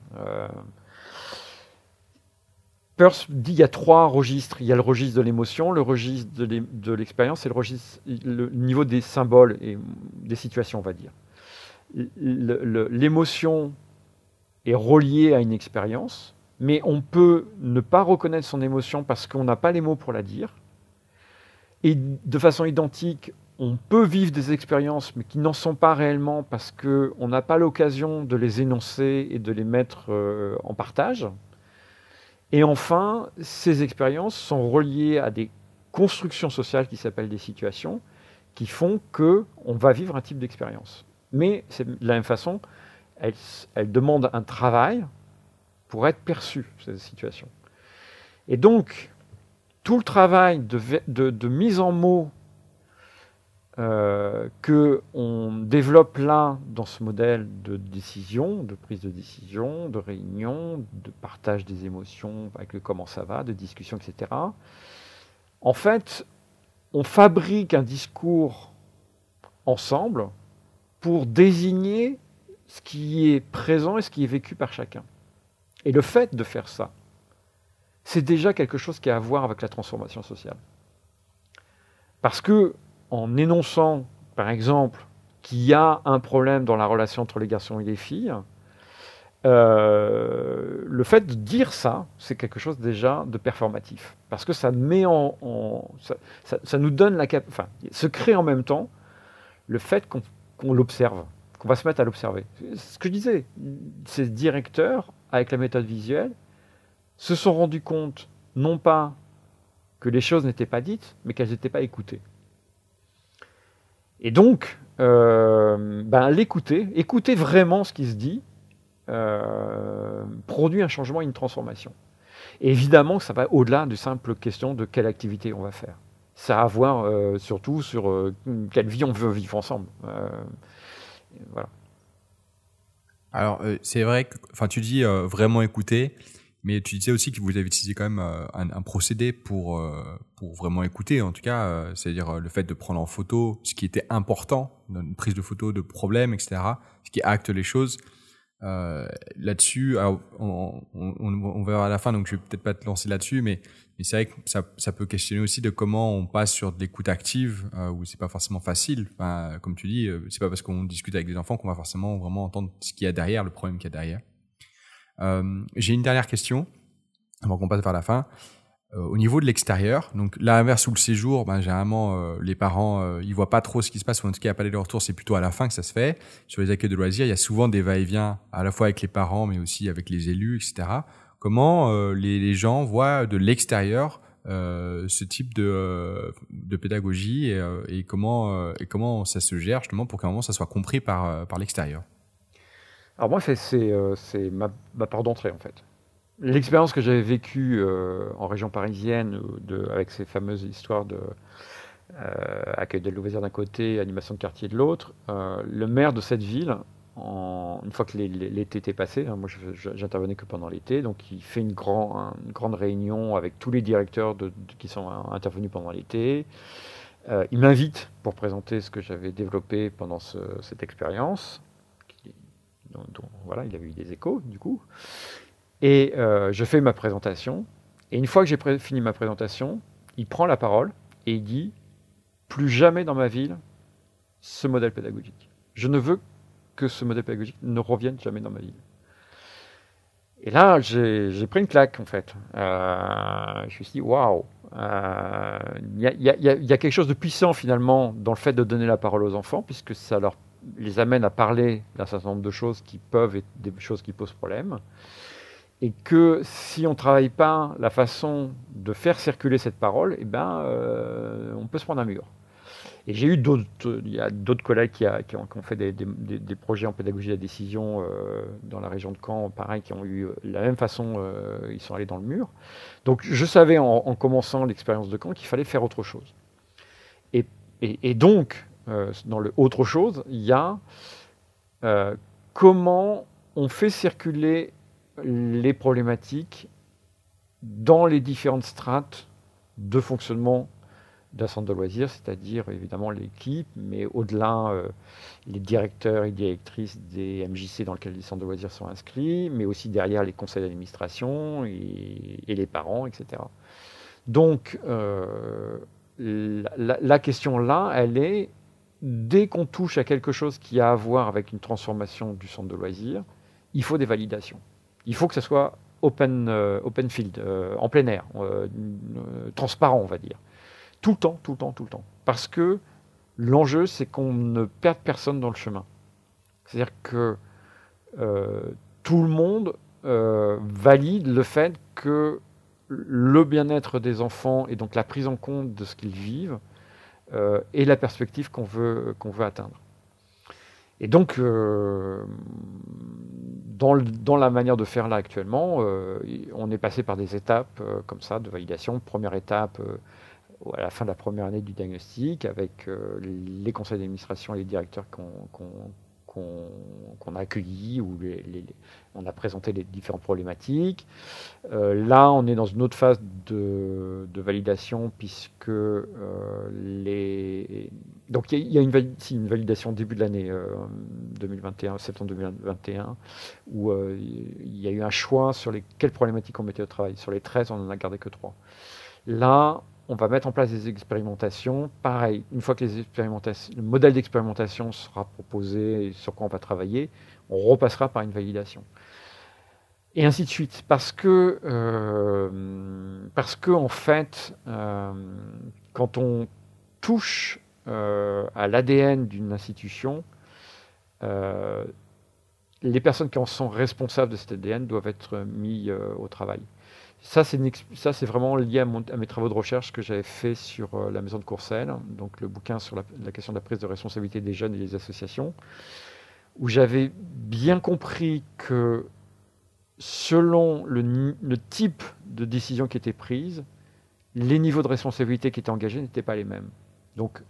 Peirce dit qu'il y a trois registres. Il y a le registre de l'émotion, le registre de l'expérience et le, registre, le niveau des symboles et des situations, on va dire. L'émotion est reliée à une expérience, mais on peut ne pas reconnaître son émotion parce qu'on n'a pas les mots pour la dire. Et de façon identique, on peut vivre des expériences, mais qui n'en sont pas réellement parce qu'on n'a pas l'occasion de les énoncer et de les mettre euh, en partage. Et enfin, ces expériences sont reliées à des constructions sociales qui s'appellent des situations, qui font que on va vivre un type d'expérience. Mais de la même façon, elles, demandent un travail pour être perçues, ces situations. Et donc, tout le travail de, de mise en mots euh, qu'on développe là dans ce modèle de décision, de prise de décision, de réunion, de partage des émotions avec le comment ça va, de discussion, etc. En fait, on fabrique un discours ensemble pour désigner ce qui est présent et ce qui est vécu par chacun. Et le fait de faire ça, c'est déjà quelque chose qui a à voir avec la transformation sociale. Parce que en énonçant, par exemple, qu'il y a un problème dans la relation entre les garçons et les filles, euh, le fait de dire ça, c'est quelque chose déjà de performatif. Parce que ça met en. ça, nous donne la cap Enfin, se crée en même temps le fait qu'on qu l'observe, qu'on va se mettre à l'observer. Ce que je disais, ces directeurs, avec la méthode visuelle, se sont rendus compte, non pas que les choses n'étaient pas dites, mais qu'elles n'étaient pas écoutées. Et donc, euh, ben, l'écouter, écouter vraiment ce qui se dit, euh, produit un changement et une transformation. Et évidemment, ça va au-delà de simple question de quelle activité on va faire. Ça a à voir euh, surtout sur quelle vie on veut vivre ensemble. Voilà. Alors, c'est vrai que, tu dis vraiment écouter. Mais tu disais aussi que vous avez utilisé quand même euh, un, procédé pour, euh, pour vraiment écouter, en tout cas, euh, c'est-à-dire le fait de prendre en photo ce qui était important, une prise de photo de problèmes, etc., ce qui acte les choses. là-dessus, on, verra à la fin, donc je vais peut-être pas te lancer là-dessus, mais, c'est vrai que ça, peut questionner aussi de comment on passe sur de l'écoute active, euh, où c'est pas forcément facile. Comme tu dis, c'est pas parce qu'on discute avec des enfants qu'on va forcément vraiment entendre ce qu'il y a derrière, le problème qu'il y a derrière. Euh, J'ai une dernière question, avant qu'on passe vers la fin. Euh, au niveau de l'extérieur, donc l'inverse ou le séjour, ben, généralement euh, les parents euh, ils voient pas trop ce qui se passe, ou en tout cas à palais de retour, c'est plutôt à la fin que ça se fait. Sur les accueils de loisirs, il y a souvent des va-et-vient à la fois avec les parents, mais aussi avec les élus, etc. Comment les, les, gens voient de l'extérieur ce type de, de pédagogie et, et comment et comment ça se gère justement pour qu'à un moment ça soit compris par par l'extérieur? Alors moi c'est c'est ma, ma part d'entrée en fait. L'expérience que j'avais vécue euh, en région parisienne, de, avec ces fameuses histoires de euh, accueil de loisirs d'un côté, animation de quartier de l'autre, euh, le maire de cette ville, une fois que l'été était passé, hein, moi j'intervenais que pendant l'été, donc il fait une, grand, une, grande réunion avec tous les directeurs qui sont intervenus pendant l'été. il m'invite pour présenter ce que j'avais développé pendant cette expérience. Voilà, il avait eu des échos du coup. Et euh, je fais ma présentation. Et une fois que j'ai fini ma présentation, il prend la parole et il dit Plus jamais dans ma ville ce modèle pédagogique. Je ne veux que ce modèle pédagogique ne revienne jamais dans ma ville. Et là, j'ai pris une claque, en fait. Euh, je me suis dit Waouh Il y, a quelque chose de puissant, finalement, dans le fait de donner la parole aux enfants, puisque ça leur les amène à parler d'un certain nombre de choses qui peuvent être des choses qui posent problème et que si on ne travaille pas la façon de faire circuler cette parole, eh ben, euh, on peut se prendre un mur. Et j'ai eu d'autres, il y a d'autres collègues qui, ont, fait des, projets en pédagogie de la décision euh, dans la région de Caen, pareil, qui ont eu euh, la même façon, ils sont allés dans le mur. Donc je savais en, commençant l'expérience de Caen qu'il fallait faire autre chose. Et donc, dans le autre chose, il y a comment on fait circuler les problématiques dans les différentes strates de fonctionnement d'un centre de loisirs, c'est-à-dire évidemment l'équipe, mais au-delà, euh, les directeurs et directrices des MJC dans lesquels les centres de loisirs sont inscrits, mais aussi derrière les conseils d'administration et, les parents, etc. Donc, euh, la, question là, elle est, dès qu'on touche à quelque chose qui a à voir avec une transformation du centre de loisirs, il faut des validations il faut que ce soit open, euh, open field, euh, en plein air, euh, transparent, on va dire. Tout le temps, tout le temps, tout le temps. Parce que l'enjeu, c'est qu'on ne perde personne dans le chemin. C'est-à-dire que tout le monde valide le fait que le bien-être des enfants et donc la prise en compte de ce qu'ils vivent est la perspective qu'on veut, veut atteindre. Et donc, dans, la manière de faire là actuellement, euh, on est passé par des étapes euh, comme ça de validation. Première étape euh, à la fin de la première année du diagnostic avec les conseils d'administration et les directeurs qu'on a accueillis, où on a présenté les différentes problématiques. là, on est dans une autre phase de, validation puisque les donc il y, a, une, validation début de l'année 2021, euh, septembre 2021, où euh, il y a eu un choix sur les, quelles problématiques on mettait au travail. Sur les 13, on n'en a gardé que 3. Là, on va mettre en place des expérimentations. Pareil, une fois que les expérimentations, le modèle d'expérimentation sera proposé et sur quoi on va travailler, on repassera par une validation. Et ainsi de suite. Parce que, euh, parce que en fait, quand on touche euh, à l'ADN d'une institution, euh, les personnes qui en sont responsables de cet ADN doivent être mis euh, au travail. Ça, c'est vraiment lié à, mes travaux de recherche que j'avais fait sur la maison de Courcelles, donc le bouquin sur la, question de la prise de responsabilité des jeunes et des associations, où j'avais bien compris que selon le, type de décision qui était prise, les niveaux de responsabilité qui étaient engagés n'étaient pas les mêmes. Donc,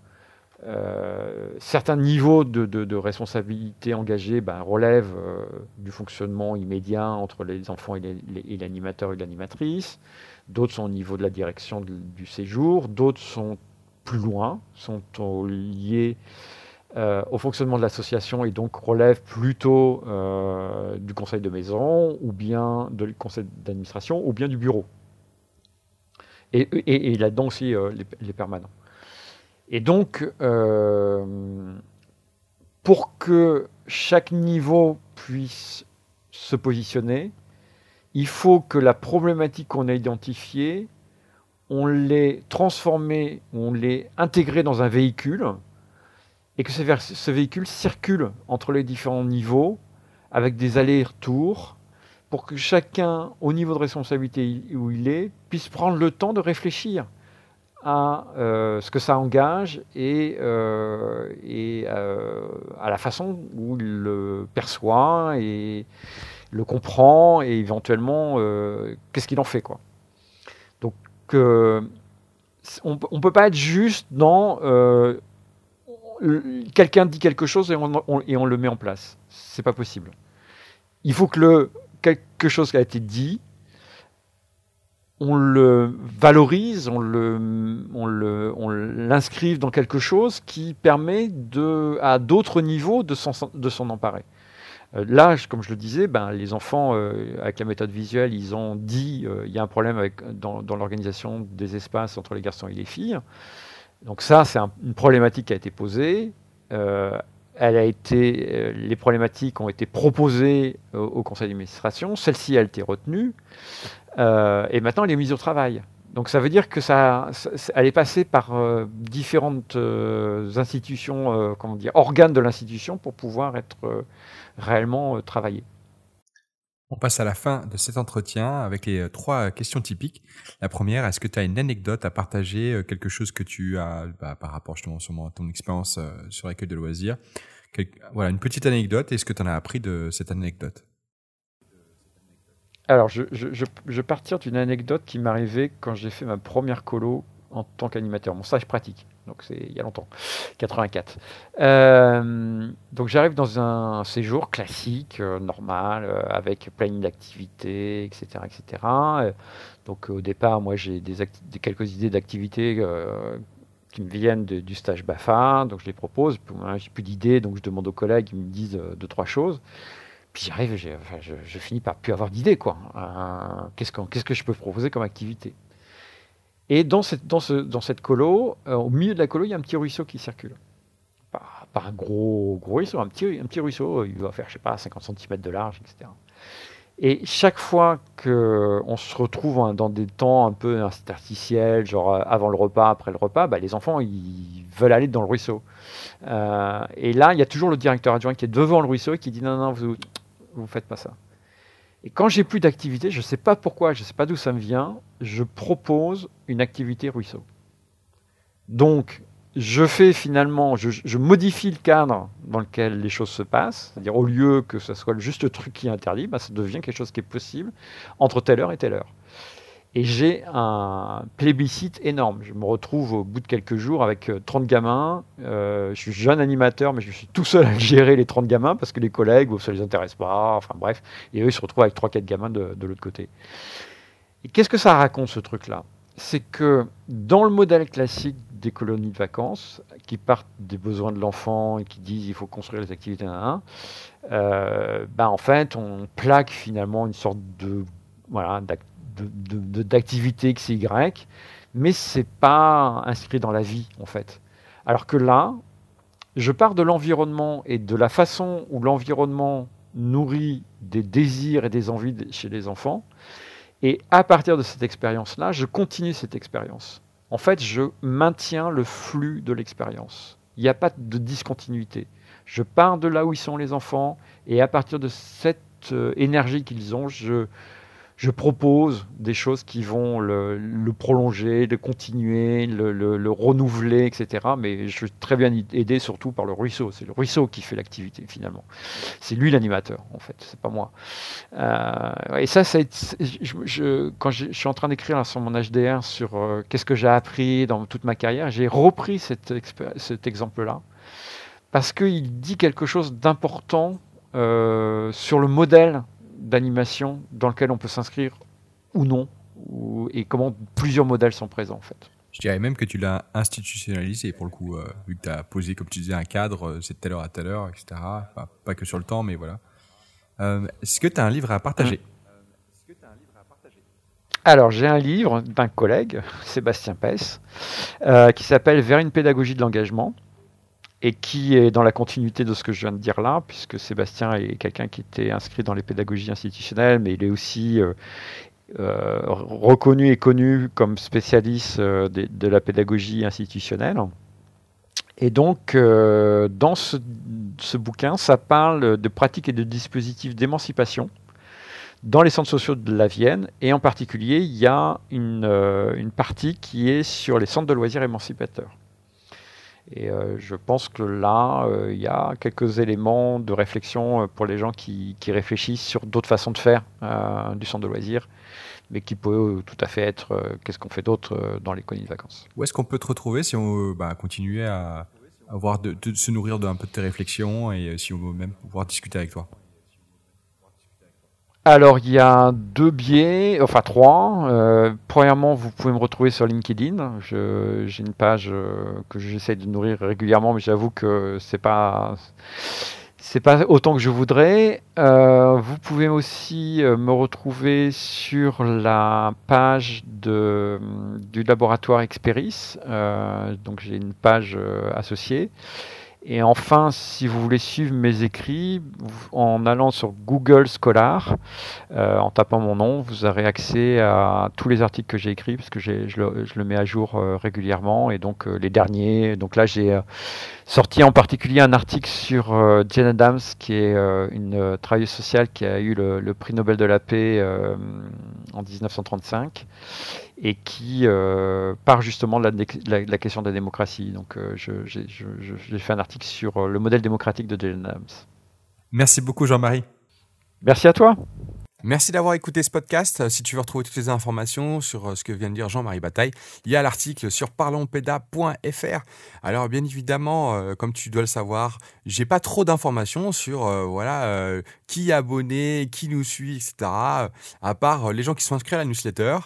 euh, certains niveaux de, responsabilité engagés ben, relèvent euh, du fonctionnement immédiat entre les enfants et l'animateur et l'animatrice. D'autres sont au niveau de la direction du séjour. D'autres sont plus loin, sont liés euh, au fonctionnement de l'association et donc relève plutôt euh, du conseil de maison ou bien du conseil d'administration ou bien du bureau. Et, là-dedans aussi euh, les, permanents. Et donc, pour que chaque niveau puisse se positionner, il faut que la problématique qu'on a identifiée, on l'ait transformée, on l'ait intégrée dans un véhicule et que ce, véhicule circule entre les différents niveaux avec des allers-retours pour que chacun, au niveau de responsabilité où il est, puisse prendre le temps de réfléchir à euh, ce que ça engage et, euh, euh, à la façon où il le perçoit et le comprend et éventuellement qu'est-ce qu'il en fait. Quoi. Donc on ne peut pas être juste dans quelqu'un dit quelque chose et on, le met en place. C'est pas possible. Il faut que le, quelque chose qui a été dit, on le valorise, on le, on l'inscrive dans quelque chose qui permet de, à d'autres niveaux de s'en, emparer. Euh, là, comme je le disais, ben, les enfants, euh, avec la méthode visuelle, ils ont dit euh, il y a un problème avec, dans l'organisation des espaces entre les garçons et les filles. Donc ça, c'est une problématique qui a été posée. Euh, elle a été, euh, les problématiques ont été proposées au, conseil d'administration. Celle-ci a été retenue. Euh, et maintenant, elle est mise au travail. Donc ça veut dire que ça, elle est passée par différentes institutions, comment dire, organes de l'institution pour pouvoir être réellement travaillée. On passe à la fin de cet entretien avec les euh, trois questions typiques. La première, est-ce que tu as une anecdote à partager, euh, quelque chose que tu as bah, par rapport justement à ton expérience euh, sur l'accueil de loisirs? Voilà, une petite anecdote. Est-ce que tu en as appris de cette anecdote? Alors, je, je, partir d'une anecdote qui arrivée quand j'ai fait ma première colo en tant qu'animateur, mon stage pratique donc c'est il y a longtemps, 84. Euh, donc j'arrive dans un séjour classique, euh, normal, euh, avec plein d'activités, etc., etc. donc au départ, moi j'ai quelques idées d'activités qui me viennent du stage BAFA, donc je les propose. J'ai plus d'idées, donc je demande aux collègues, ils me disent deux trois choses. Puis j'arrive, je, finis par plus avoir d'idées quoi. qu'est-ce que je peux proposer comme activité? Et dans cette, dans ce, dans cette colo, euh, au milieu de la colo, il y a un petit ruisseau qui circule. Pas, un gros, gros ruisseau, un petit, un petit ruisseau, il va faire, je sais pas, 50 cm de large, etc. Et chaque fois qu'on se retrouve dans des temps un peu interstitiels, genre euh, avant le repas, après le repas, bah, les enfants, ils veulent aller dans le ruisseau. Euh, et là, il y a toujours le directeur adjoint qui est devant le ruisseau et qui dit non, non, vous ne faites pas ça. Et quand j'ai plus d'activité, je ne sais pas pourquoi, je ne sais pas d'où ça me vient, je propose une activité ruisseau. Donc, je fais finalement, je, modifie le cadre dans lequel les choses se passent, c'est-à-dire au lieu que ce soit juste le truc qui est interdit, bah, ça devient quelque chose qui est possible entre telle heure et telle heure. Et j'ai un plébiscite énorme. Je me retrouve au bout de quelques jours avec 30 euh, gamins. Euh, je suis jeune animateur, mais je suis tout seul à gérer les 30 gamins parce que les collègues, ça ne les intéresse pas. Enfin bref. Et eux, ils se retrouvent avec 3-4 gamins de, l'autre côté. Et qu'est-ce que ça raconte, ce truc-là? C'est que dans le modèle classique des colonies de vacances, qui partent des besoins de l'enfant et qui disent il faut construire les activités d'un euh, ben en fait, on plaque finalement une sorte de voilà, d'activité XY, mais c'est pas inscrit dans la vie en fait. Alors que là, je pars de l'environnement et de la façon où l'environnement nourrit des désirs et des envies chez les enfants, et à partir de cette expérience-là, je continue cette expérience. En fait, je maintiens le flux de l'expérience. Il n'y a pas de discontinuité. Je pars de là où ils sont les enfants, et à partir de cette euh, énergie qu'ils ont, je, je propose des choses qui vont le, prolonger, le continuer, le, renouveler, etc. Mais je suis très bien aidé surtout par le ruisseau. C'est le ruisseau qui fait l'activité finalement. C'est lui l'animateur en fait, c'est pas moi. Euh, et ça, quand je, suis en train d'écrire sur mon HDR sur euh, qu'est-ce que j'ai appris dans toute ma carrière, j'ai repris cet, cet exemple-là parce qu'il dit quelque chose d'important euh, sur le modèle d'animation dans lequel on peut s'inscrire ou non, et comment plusieurs modèles sont présents en fait. Je dirais même que tu l'as institutionnalisé pour le coup, euh, vu que tu as posé, comme tu disais, un cadre, euh, c'est de telle heure à telle heure, etc. Enfin, pas que sur le temps, mais voilà. Euh, Est-ce que tu as un livre à partager? Alors, j'ai un livre d'un collègue, Sébastien Pess, euh, qui s'appelle Vers une pédagogie de l'engagement et qui est dans la continuité de ce que je viens de dire là, puisque Sébastien est quelqu'un qui était inscrit dans les pédagogies institutionnelles, mais il est aussi euh, euh, reconnu et connu comme spécialiste euh, de, la pédagogie institutionnelle. Et donc, dans ce, bouquin, ça parle de pratiques et de dispositifs d'émancipation dans les centres sociaux de la Vienne, et en particulier, il y a une partie qui est sur les centres de loisirs émancipateurs. Et euh, je pense que là, euh, il y a quelques éléments de réflexion euh, pour les gens qui, réfléchissent sur d'autres façons de faire du centre de loisirs, mais qui peut tout à fait être qu'est-ce qu'on fait d'autre dans les colonies de vacances. Où est-ce qu'on peut te retrouver si on veut bah, continuer à, à voir de, de, se nourrir d'un peu de tes réflexions et si on veut même pouvoir discuter avec toi? Alors, il y a deux biais, enfin trois. Euh, premièrement, vous pouvez me retrouver sur LinkedIn. J'ai une page euh, que j'essaie de nourrir régulièrement, mais j'avoue que c'est pas pas autant que je voudrais. Euh, vous pouvez aussi me retrouver sur la page de, du laboratoire Experis. Donc j'ai une page associée. Et enfin, si vous voulez suivre mes écrits, en allant sur Google Scholar, euh, en tapant mon nom, vous aurez accès à tous les articles que j'ai écrits, parce que je le, mets à jour euh, régulièrement, et donc euh, les derniers. Donc là, j'ai euh, sorti en particulier un article sur Jane Addams, qui est une travailleuse sociale qui a eu le, le prix Nobel de la paix en 1935 et qui euh, part justement de la, la, la, question de la démocratie. Donc euh, j'ai fait un article sur euh, le modèle démocratique de Jane Adams. Merci beaucoup Jean-Marie. Merci à toi. Merci d'avoir écouté ce podcast. Si tu veux retrouver toutes les informations sur ce que vient de dire Jean-Marie Bataille, il y a l'article sur parlonspeda.fr. Alors bien évidemment, euh, comme tu dois le savoir, j'ai pas trop d'informations sur euh, voilà euh, qui est abonné, qui nous suit, etc. À part les gens qui sont inscrits à la newsletter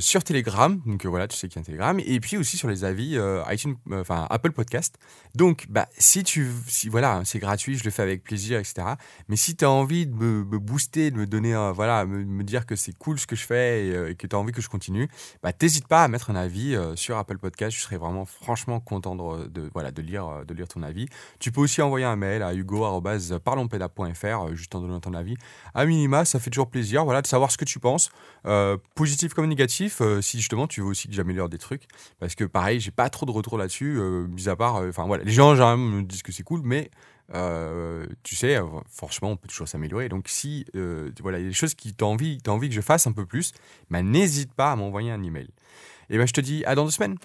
sur Telegram. Donc voilà, tu sais qu'il y a un Telegram, et puis aussi sur les avis iTunes, enfin Apple Podcast. Donc bah si tu, si voilà, c'est gratuit, je le fais avec plaisir, etc. Mais si tu as envie de me, me, booster, de me donner, euh, voilà, me, dire que c'est cool ce que je fais et, euh, que tu as envie que je continue, bah t'hésites pas à mettre un avis euh, sur Apple Podcast. Je serais vraiment franchement content de, voilà de lire de lire ton avis. Tu peux aussi envoyer un mail à hugo@parlonspeda.fr juste en donnant ton avis. À minima, ça fait toujours plaisir, voilà, de savoir ce que tu penses, positif comme négatif. si justement tu veux aussi que j'améliore des trucs, parce que pareil, j'ai pas trop de retour là-dessus, mis à part, enfin voilà les gens genre, me disent que c'est cool, mais euh, tu sais, franchement, on peut toujours s'améliorer. Donc, si euh, voilà, il y a des choses qui t'ont envie, envie que je fasse un peu plus, bah, n'hésite pas à m'envoyer un email. Et ben, je te dis à dans deux semaines.